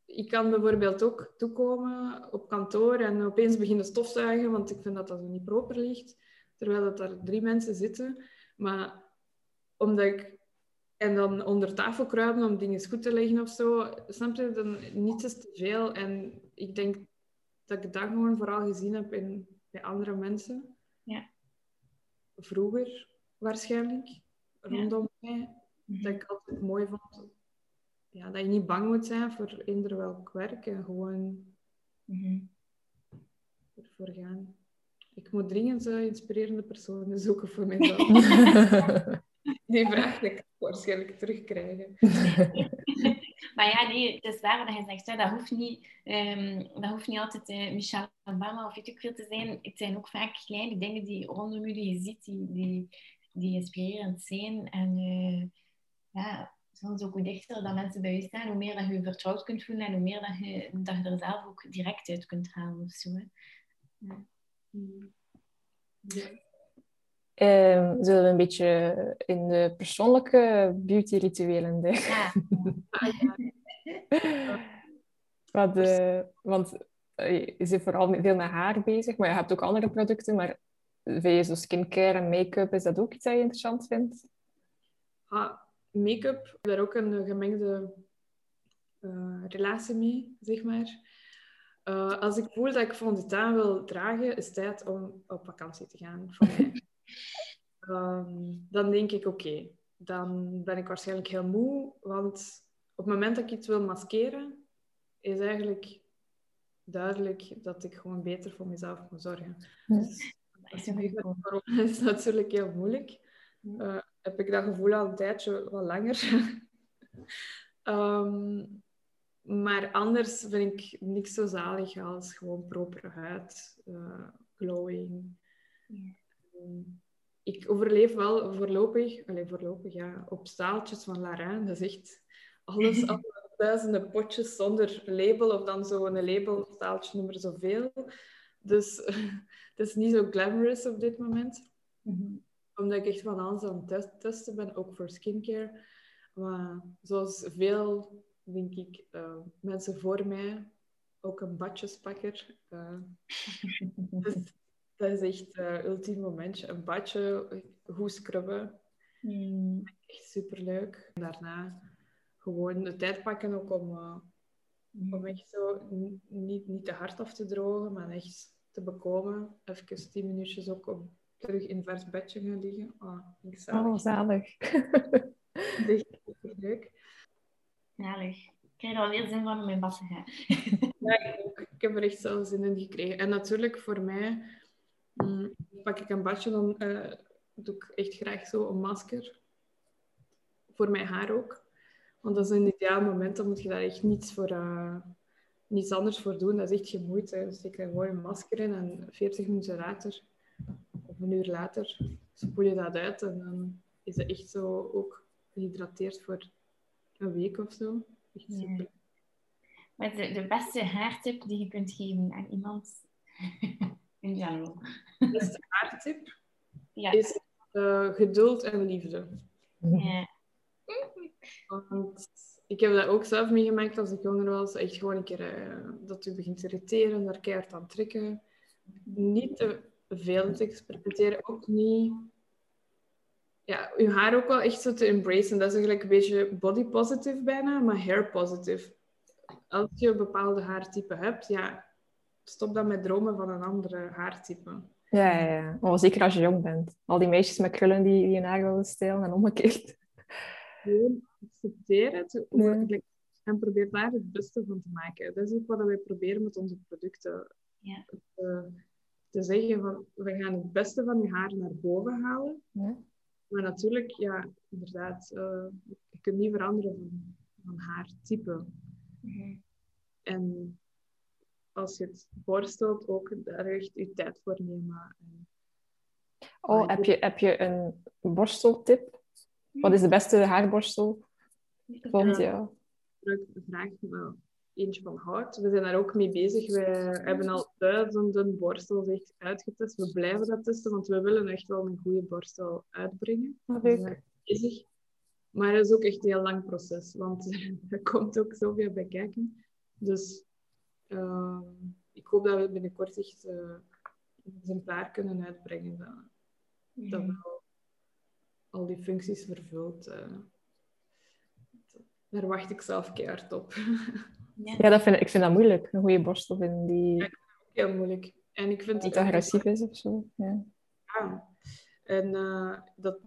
[SPEAKER 2] Ik kan bijvoorbeeld ook toekomen op kantoor en opeens beginnen stofzuigen, want ik vind dat dat zo niet proper ligt, terwijl dat daar drie mensen zitten. Maar omdat ik... En dan onder tafel kruipen om dingen goed te leggen of zo, snap je? Dan niet eens te veel. En ik denk dat ik dat gewoon vooral gezien heb in, bij andere mensen.
[SPEAKER 1] Ja.
[SPEAKER 2] Vroeger waarschijnlijk, rondom mij
[SPEAKER 1] Mhm.
[SPEAKER 2] dat ik altijd mooi vond. Ja, dat je niet bang moet zijn voor eender welk werk en gewoon
[SPEAKER 1] Mhm.
[SPEAKER 2] ervoor gaan. Ik moet dringend eh, inspirerende personen zoeken voor mezelf. Die vraag ik waarschijnlijk terugkrijgen.
[SPEAKER 1] Maar ja, nee, het is waar wat je zegt. Hè. Dat, hoeft niet, ehm, dat hoeft niet altijd eh, Michelle Obama of weet ik veel te zijn. Het zijn ook vaak kleine dingen die rondom je die je ziet, die, die, die inspirerend zijn. En eh, ja, soms ook hoe dichter dat mensen bij je staan, hoe meer dat je je vertrouwd kunt voelen en hoe meer dat je, dat je er zelf ook direct uit kunt halen of zo. Hè.
[SPEAKER 2] Ja.
[SPEAKER 3] Ehm, zullen we een beetje in de persoonlijke beauty-rituelen?
[SPEAKER 1] Ja.
[SPEAKER 3] Wat, eh, want eh, je zit vooral veel met haar bezig, maar je hebt ook andere producten. Maar vind je zo skincare en make-up, is dat ook iets dat je interessant vindt?
[SPEAKER 2] Ah, make-up, daar ook een gemengde eh, relatie mee, zeg maar. Eh, als ik voel dat ik fondant wil dragen, is het tijd om op vakantie te gaan voor mij. Ehm, dan denk ik, oké, dan ben ik waarschijnlijk heel moe, want op het moment dat ik iets wil maskeren, is eigenlijk duidelijk dat ik gewoon beter voor mezelf moet zorgen. Dus als je is natuurlijk heel moeilijk.
[SPEAKER 1] Ja.
[SPEAKER 2] Eh, heb ik dat gevoel al een tijdje wat langer. Ehm, maar anders vind ik niks zo zalig als gewoon propere huid, eh, glowing.
[SPEAKER 1] Ja.
[SPEAKER 2] Ehm, ik overleef wel voorlopig, alleen voorlopig ja, op staaltjes van Larin. Dat is echt alles, alle duizenden potjes zonder label of dan zo'n label, staaltje nummer zoveel. Dus het is niet zo glamorous op dit moment
[SPEAKER 1] Mhm.
[SPEAKER 2] omdat ik echt van alles aan het test- testen ben, ook voor skincare. Maar zoals veel, denk ik, eh, mensen voor mij, ook een badjespakker. eh, dus dat is echt het ultieme momentje. Een badje, goed scrubben,
[SPEAKER 1] Mm.
[SPEAKER 2] echt superleuk. En daarna gewoon de tijd pakken ook om, eh, om echt zo niet, niet te hard af te drogen, maar echt te bekomen. Even tien minuutjes ook om terug in een vers bedje gaan liggen. Ah, ik zalig.
[SPEAKER 3] Oh, zalig.
[SPEAKER 2] Echt superleuk.
[SPEAKER 1] Zalig. Ik krijg er alweer zin van om in bad te gaan.
[SPEAKER 2] Ja, ik ook. Ik heb er echt zo zin in gekregen. En natuurlijk, voor mij, mm, pak ik een badje, dan eh, doe ik echt graag zo een masker. Voor mijn haar ook. Want dat is een ideaal moment, dan moet je daar echt niets, voor, eh, niets anders voor doen. Dat is echt geen moeite. Dus ik gewoon een masker in en 40 minuten later, of een uur later, spoel je dat uit. En dan is het echt zo ook gehydrateerd voor een week of zo. Echt
[SPEAKER 1] Ja.
[SPEAKER 2] super.
[SPEAKER 1] Wat is de, de beste haartip die je kunt geven aan iemand in general?
[SPEAKER 2] De beste haartip
[SPEAKER 1] Ja.
[SPEAKER 2] is eh, geduld en liefde.
[SPEAKER 1] ja.
[SPEAKER 2] Want ik heb dat ook zelf meegemaakt als ik jonger was. Echt gewoon een keer eh, dat u begint te irriteren, daar keihard aan trekken. Niet te veel te experimenteren, ook niet... Ja, uw haar ook wel echt zo te embracen. Dat is eigenlijk een beetje body positive bijna, maar hair positive. Als je een bepaalde haartype hebt, ja, stop dan met dromen van een andere haartype.
[SPEAKER 3] Ja, ja, ja. Oh, zeker als je jong bent. Al die meisjes met krullen die, die hun stijlen en omgekeerd.
[SPEAKER 2] Gewoon accepteren te-
[SPEAKER 3] Ja.
[SPEAKER 2] like, en probeer daar het beste van te maken. Dat is ook wat wij proberen met onze producten.
[SPEAKER 1] Ja.
[SPEAKER 2] Te, te zeggen van, we gaan het beste van je haar naar boven halen.
[SPEAKER 3] Ja.
[SPEAKER 2] Maar natuurlijk, ja, inderdaad, eh, je kunt niet veranderen van, van haartype.
[SPEAKER 1] Mhm.
[SPEAKER 2] En als je het borstelt, ook daar echt je tijd voor nemen. En,
[SPEAKER 3] Oh, heb je, heb je een borsteltip? Wat is de beste haarborstel volgens jou?
[SPEAKER 2] gebruik vraag eentje van hout. We zijn daar ook mee bezig. We hebben al duizenden borstels echt uitgetest. We blijven dat testen, want we willen echt wel een goede borstel uitbrengen. We zijn bezig. Maar het is ook echt een heel lang proces, want er komt ook zoveel bij kijken. Dus ehm, ik hoop dat we binnenkort echt eh, een exemplaar kunnen uitbrengen dat, dat wel al die functies vervult. eh. daar wacht ik zelf keihard op.
[SPEAKER 3] Ja, dat vind, ik vind dat moeilijk. Een goede borstel vinden die
[SPEAKER 2] Heel moeilijk. En ik vind
[SPEAKER 3] niet agressief is of zo. Ja.
[SPEAKER 2] Ja. En eh, dat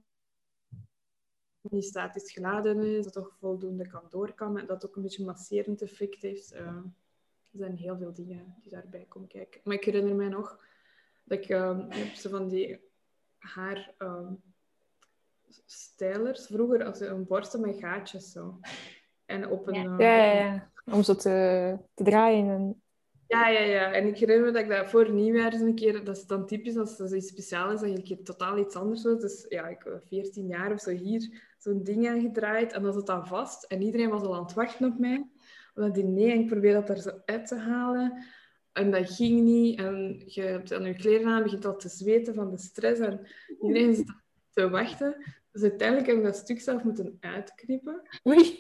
[SPEAKER 2] niet statisch geladen is, dat toch voldoende kan doorkammen, dat ook een beetje masserend effect heeft. Eh, er zijn heel veel dingen die daarbij komen kijken. Maar ik herinner mij nog dat ik eh, heb zo van die haar stylers vroeger als een borstel met gaatjes zo. En op een,
[SPEAKER 1] Ja.
[SPEAKER 2] eh,
[SPEAKER 3] Ja, ja, ja. Om zo te, te draaien. En...
[SPEAKER 2] Ja, ja, ja. En ik herinner me dat ik dat voor nieuwjaar eens een keer... Dat is dan typisch als er iets speciaal is, dat je een keer totaal iets anders doet. Dus ja, ik was 14 jaar of zo hier zo'n ding aangedraaid. En dan zat dat vast. En iedereen was al aan het wachten op mij. Op dat diner. En ik probeerde dat er zo uit te halen. En dat ging niet. En je hebt dan je kleren aan, begint al te zweten van de stress. En iedereen zit te wachten. Dus uiteindelijk heb ik dat stuk zelf moeten uitknippen
[SPEAKER 3] Oei.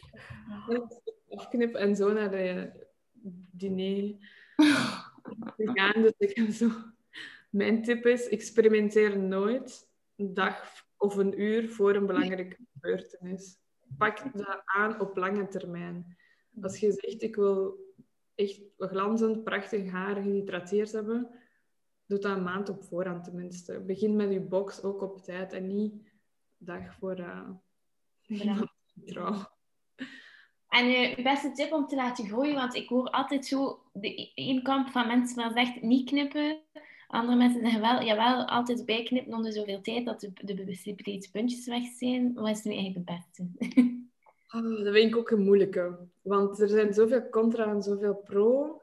[SPEAKER 2] afknippen en zo naar de diner gegaan. Dus ik heb zo... Mijn tip is, experimenteer nooit een dag of een uur voor een belangrijke gebeurtenis. Pak dat aan op lange termijn. Als je zegt, ik wil echt glanzend, prachtig haar gehydrateerd hebben, doe dat een maand op voorhand tenminste. Begin met je box ook op tijd en niet dag voor uh, iemand trouw.
[SPEAKER 1] En eh, uw beste tip om te laten groeien, want ik hoor altijd zo de één kamp van mensen dat zegt niet knippen. Andere mensen zeggen wel, jawel, altijd bijknippen om de zoveel tijd dat de, de puntjes weg zijn. Wat is nu eigenlijk het beste?
[SPEAKER 2] Oh, dat vind ik ook een moeilijke. Want er zijn zoveel contra en zoveel pro.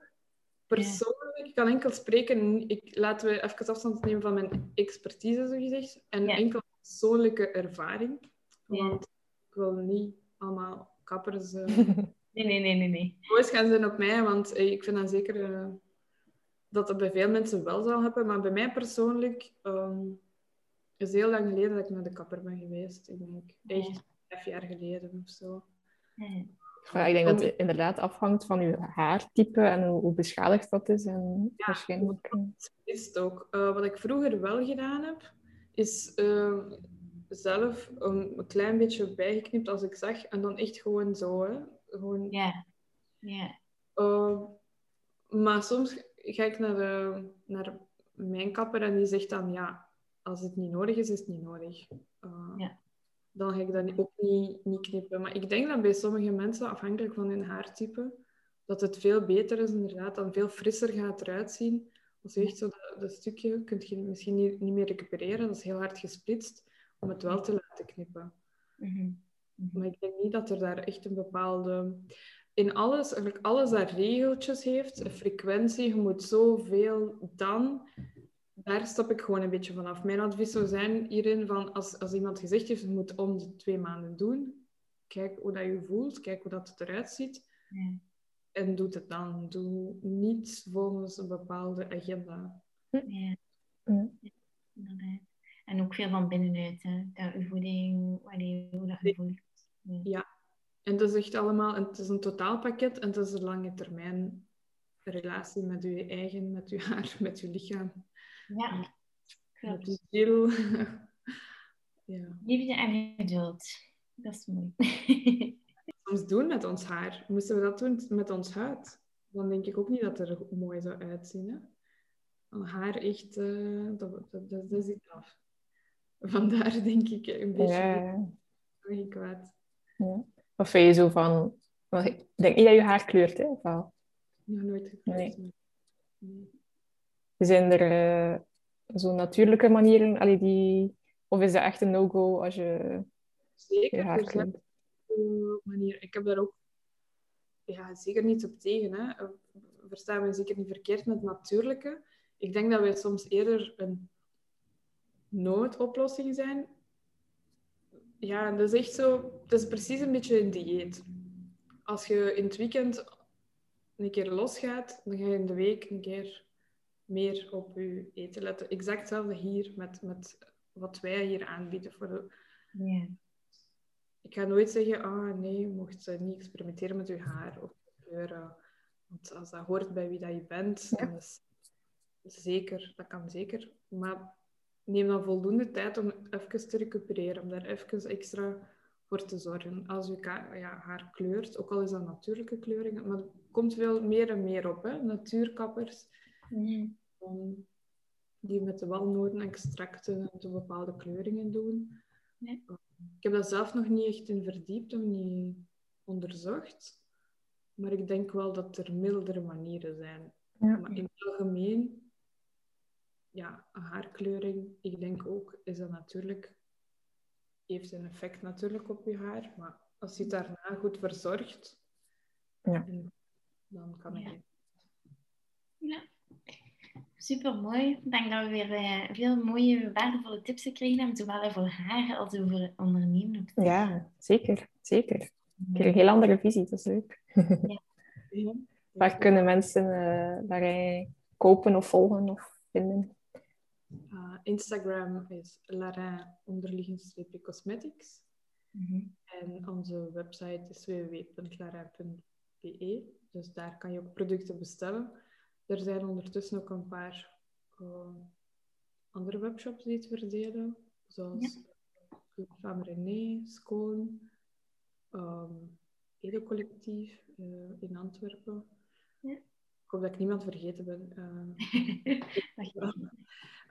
[SPEAKER 2] Persoonlijk, ik kan enkel spreken... Ik, laten we even afstand nemen van mijn expertise, zo gezegd. En
[SPEAKER 1] Ja.
[SPEAKER 2] enkel persoonlijke ervaring.
[SPEAKER 1] Ja.
[SPEAKER 2] Want ik wil niet allemaal kappers... eh,
[SPEAKER 1] Nee, nee, nee, nee. nee.
[SPEAKER 2] boos gaan zijn op mij, want eh, ik vind dan zeker eh, dat dat bij veel mensen wel zal hebben. Maar bij mij persoonlijk ehm is het heel lang geleden dat ik naar de kapper ben geweest. Ik denk echt vijf jaar geleden of zo.
[SPEAKER 1] Nee.
[SPEAKER 3] Ja, ik denk dat het inderdaad afhangt van je haartype en hoe, hoe beschadigd dat is. En waarschijnlijk... eh,
[SPEAKER 2] is het ook. Wat ik vroeger wel gedaan heb, is eh, zelf een klein beetje bijgeknipt als ik zag. En dan echt gewoon zo. Hè. Gewoon,
[SPEAKER 1] Ja. Ja.
[SPEAKER 2] eh, maar soms ga ik naar, de, naar mijn kapper en die zegt dan ja, als het niet nodig is, is het niet nodig.
[SPEAKER 1] Ja.
[SPEAKER 2] Dan ga ik dat ook niet, niet knippen. Maar ik denk dat bij sommige mensen, afhankelijk van hun haartype, dat het veel beter is inderdaad, dan veel frisser gaat eruit zien. Als je echt zo dat, dat stukje kunt je misschien niet, niet meer recupereren, dat is heel hard gesplitst, om het wel te laten knippen.
[SPEAKER 1] Mhm. Mhm.
[SPEAKER 2] Maar ik denk niet dat er daar echt een bepaalde... In alles, eigenlijk alles dat regeltjes heeft, een frequentie, je moet zoveel dan... Daar stap ik gewoon een beetje vanaf. Mijn advies zou zijn hierin van, als, als iemand gezegd heeft, je moet om de twee maanden doen, kijk hoe dat je voelt, kijk hoe dat het eruit ziet. En doe het dan. Doe niet volgens een bepaalde agenda.
[SPEAKER 1] Ja.
[SPEAKER 3] Ja.
[SPEAKER 1] Inderdaad. En ook veel van binnenuit, hè. Dat uw voeding, allee, hoe dat je voelt. Ja.
[SPEAKER 2] En dat is echt allemaal, en het is een totaalpakket en het is een lange termijn relatie met je eigen, met je haar, met je lichaam,
[SPEAKER 1] Ja,
[SPEAKER 2] met
[SPEAKER 1] klopt.
[SPEAKER 2] je ziel. ja.
[SPEAKER 1] Liefde en geduld. Dat is mooi.
[SPEAKER 2] Doen met ons haar. Moesten we dat doen met ons huid? Dan denk ik ook niet dat het er mooi zou uitzien. Hè? Haar echt, eh, dat, dat, dat, dat zit af. Vandaar denk ik een beetje
[SPEAKER 3] Ja,
[SPEAKER 2] ja. kwaad.
[SPEAKER 3] ja. Of vind je zo van... Ik denk niet dat je haar kleurt, hè? Of wel?
[SPEAKER 2] Nog nooit gekleurd.
[SPEAKER 3] Nee.
[SPEAKER 2] Nee.
[SPEAKER 3] Zijn er eh, zo natuurlijke manieren allee, die... Of is dat echt een no-go als je
[SPEAKER 2] Zeker,
[SPEAKER 3] je haar
[SPEAKER 2] zijn
[SPEAKER 3] kleurt?
[SPEAKER 2] Manier. Ik heb daar ook ja, zeker niet op tegen. Hè. Uh, Versta me zeker niet verkeerd met natuurlijke. Ik denk dat wij soms eerder een noodoplossing zijn. Ja, dat is echt zo... Dat is precies een beetje een dieet. Als je in het weekend een keer losgaat, dan ga je in de week een keer meer op je eten letten. Exact hetzelfde hier met, met wat wij hier aanbieden. Voor de... Ik ga nooit zeggen, ah nee, je mocht eh, niet experimenteren met je haar of je kleuren. Want als dat hoort bij wie dat je bent,
[SPEAKER 3] Ja.
[SPEAKER 2] dan is zeker, dat kan zeker. Maar neem dan voldoende tijd om even te recupereren, om daar even extra voor te zorgen. Als je ja, haar kleurt, ook al is dat natuurlijke kleuringen, maar er komt veel meer en meer op. Hè? Natuurkappers, die met de walnoten-extracten zo bepaalde kleuringen doen.
[SPEAKER 1] Ja.
[SPEAKER 2] Ik heb dat zelf nog niet echt in verdiept of niet onderzocht. Maar ik denk wel dat er mildere manieren zijn.
[SPEAKER 3] Ja.
[SPEAKER 2] Maar in het algemeen, ja, haarkleuring, ik denk ook, is dat natuurlijk, heeft een effect natuurlijk op je haar. Maar als je het daarna goed verzorgt,
[SPEAKER 3] Ja.
[SPEAKER 2] dan kan het.
[SPEAKER 1] Ja. Super mooi. Ik denk dat we weer eh, veel mooie, waardevolle tips gekregen hebben, zowel over haar als over ondernemen.
[SPEAKER 3] Ja, zeker. Zeker. Ik heb een heel andere visie, dat is leuk.
[SPEAKER 2] Ja.
[SPEAKER 3] Waar kunnen mensen eh daarin kopen of volgen of vinden?
[SPEAKER 2] Uh, Instagram is streepje cosmetics.
[SPEAKER 1] Mhm.
[SPEAKER 2] En onze website is www.larin.be. Dus daar kan je ook producten bestellen. Er zijn ondertussen ook een paar eh, andere webshops die het verdelen. Zoals Club Femme René, Schoon, um, Edo Collectief eh, in Antwerpen.
[SPEAKER 1] Ja.
[SPEAKER 2] Ik hoop dat ik niemand vergeten ben. eh.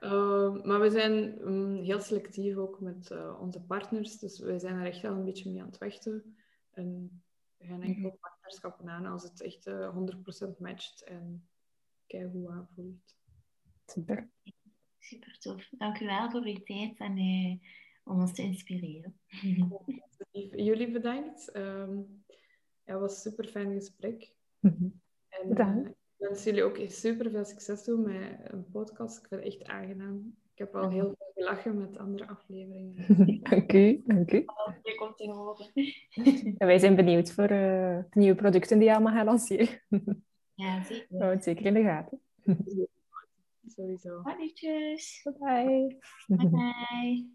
[SPEAKER 2] Uh, maar we zijn mm, heel selectief ook met onze partners. Dus wij zijn er echt wel een beetje mee aan het vechten. En we gaan enkel
[SPEAKER 1] Mhm.
[SPEAKER 2] partnerschappen aan als het echt eh 100% matcht en kijk hoe aanvoelt.
[SPEAKER 3] Super.
[SPEAKER 1] Super tof. Dank u wel voor uw tijd en eh, om ons te inspireren.
[SPEAKER 2] Jullie bedankt. Ehm, ja, het was een super fijn gesprek. En,
[SPEAKER 3] Bedankt.
[SPEAKER 2] eh, ik wens jullie ook super veel succes doen met een podcast. Ik vind het echt aangenaam. Ik heb al heel veel gelachen met andere afleveringen.
[SPEAKER 3] Dank u. Dank u.
[SPEAKER 1] Je komt in horen.
[SPEAKER 3] En wij zijn benieuwd voor eh, de nieuwe producten die je allemaal gaat lanceren.
[SPEAKER 1] Ja, zeker.
[SPEAKER 3] Houden het zeker in de gaten.
[SPEAKER 2] Sowieso.
[SPEAKER 1] Halletjes.
[SPEAKER 3] Bye.
[SPEAKER 1] Bye bye.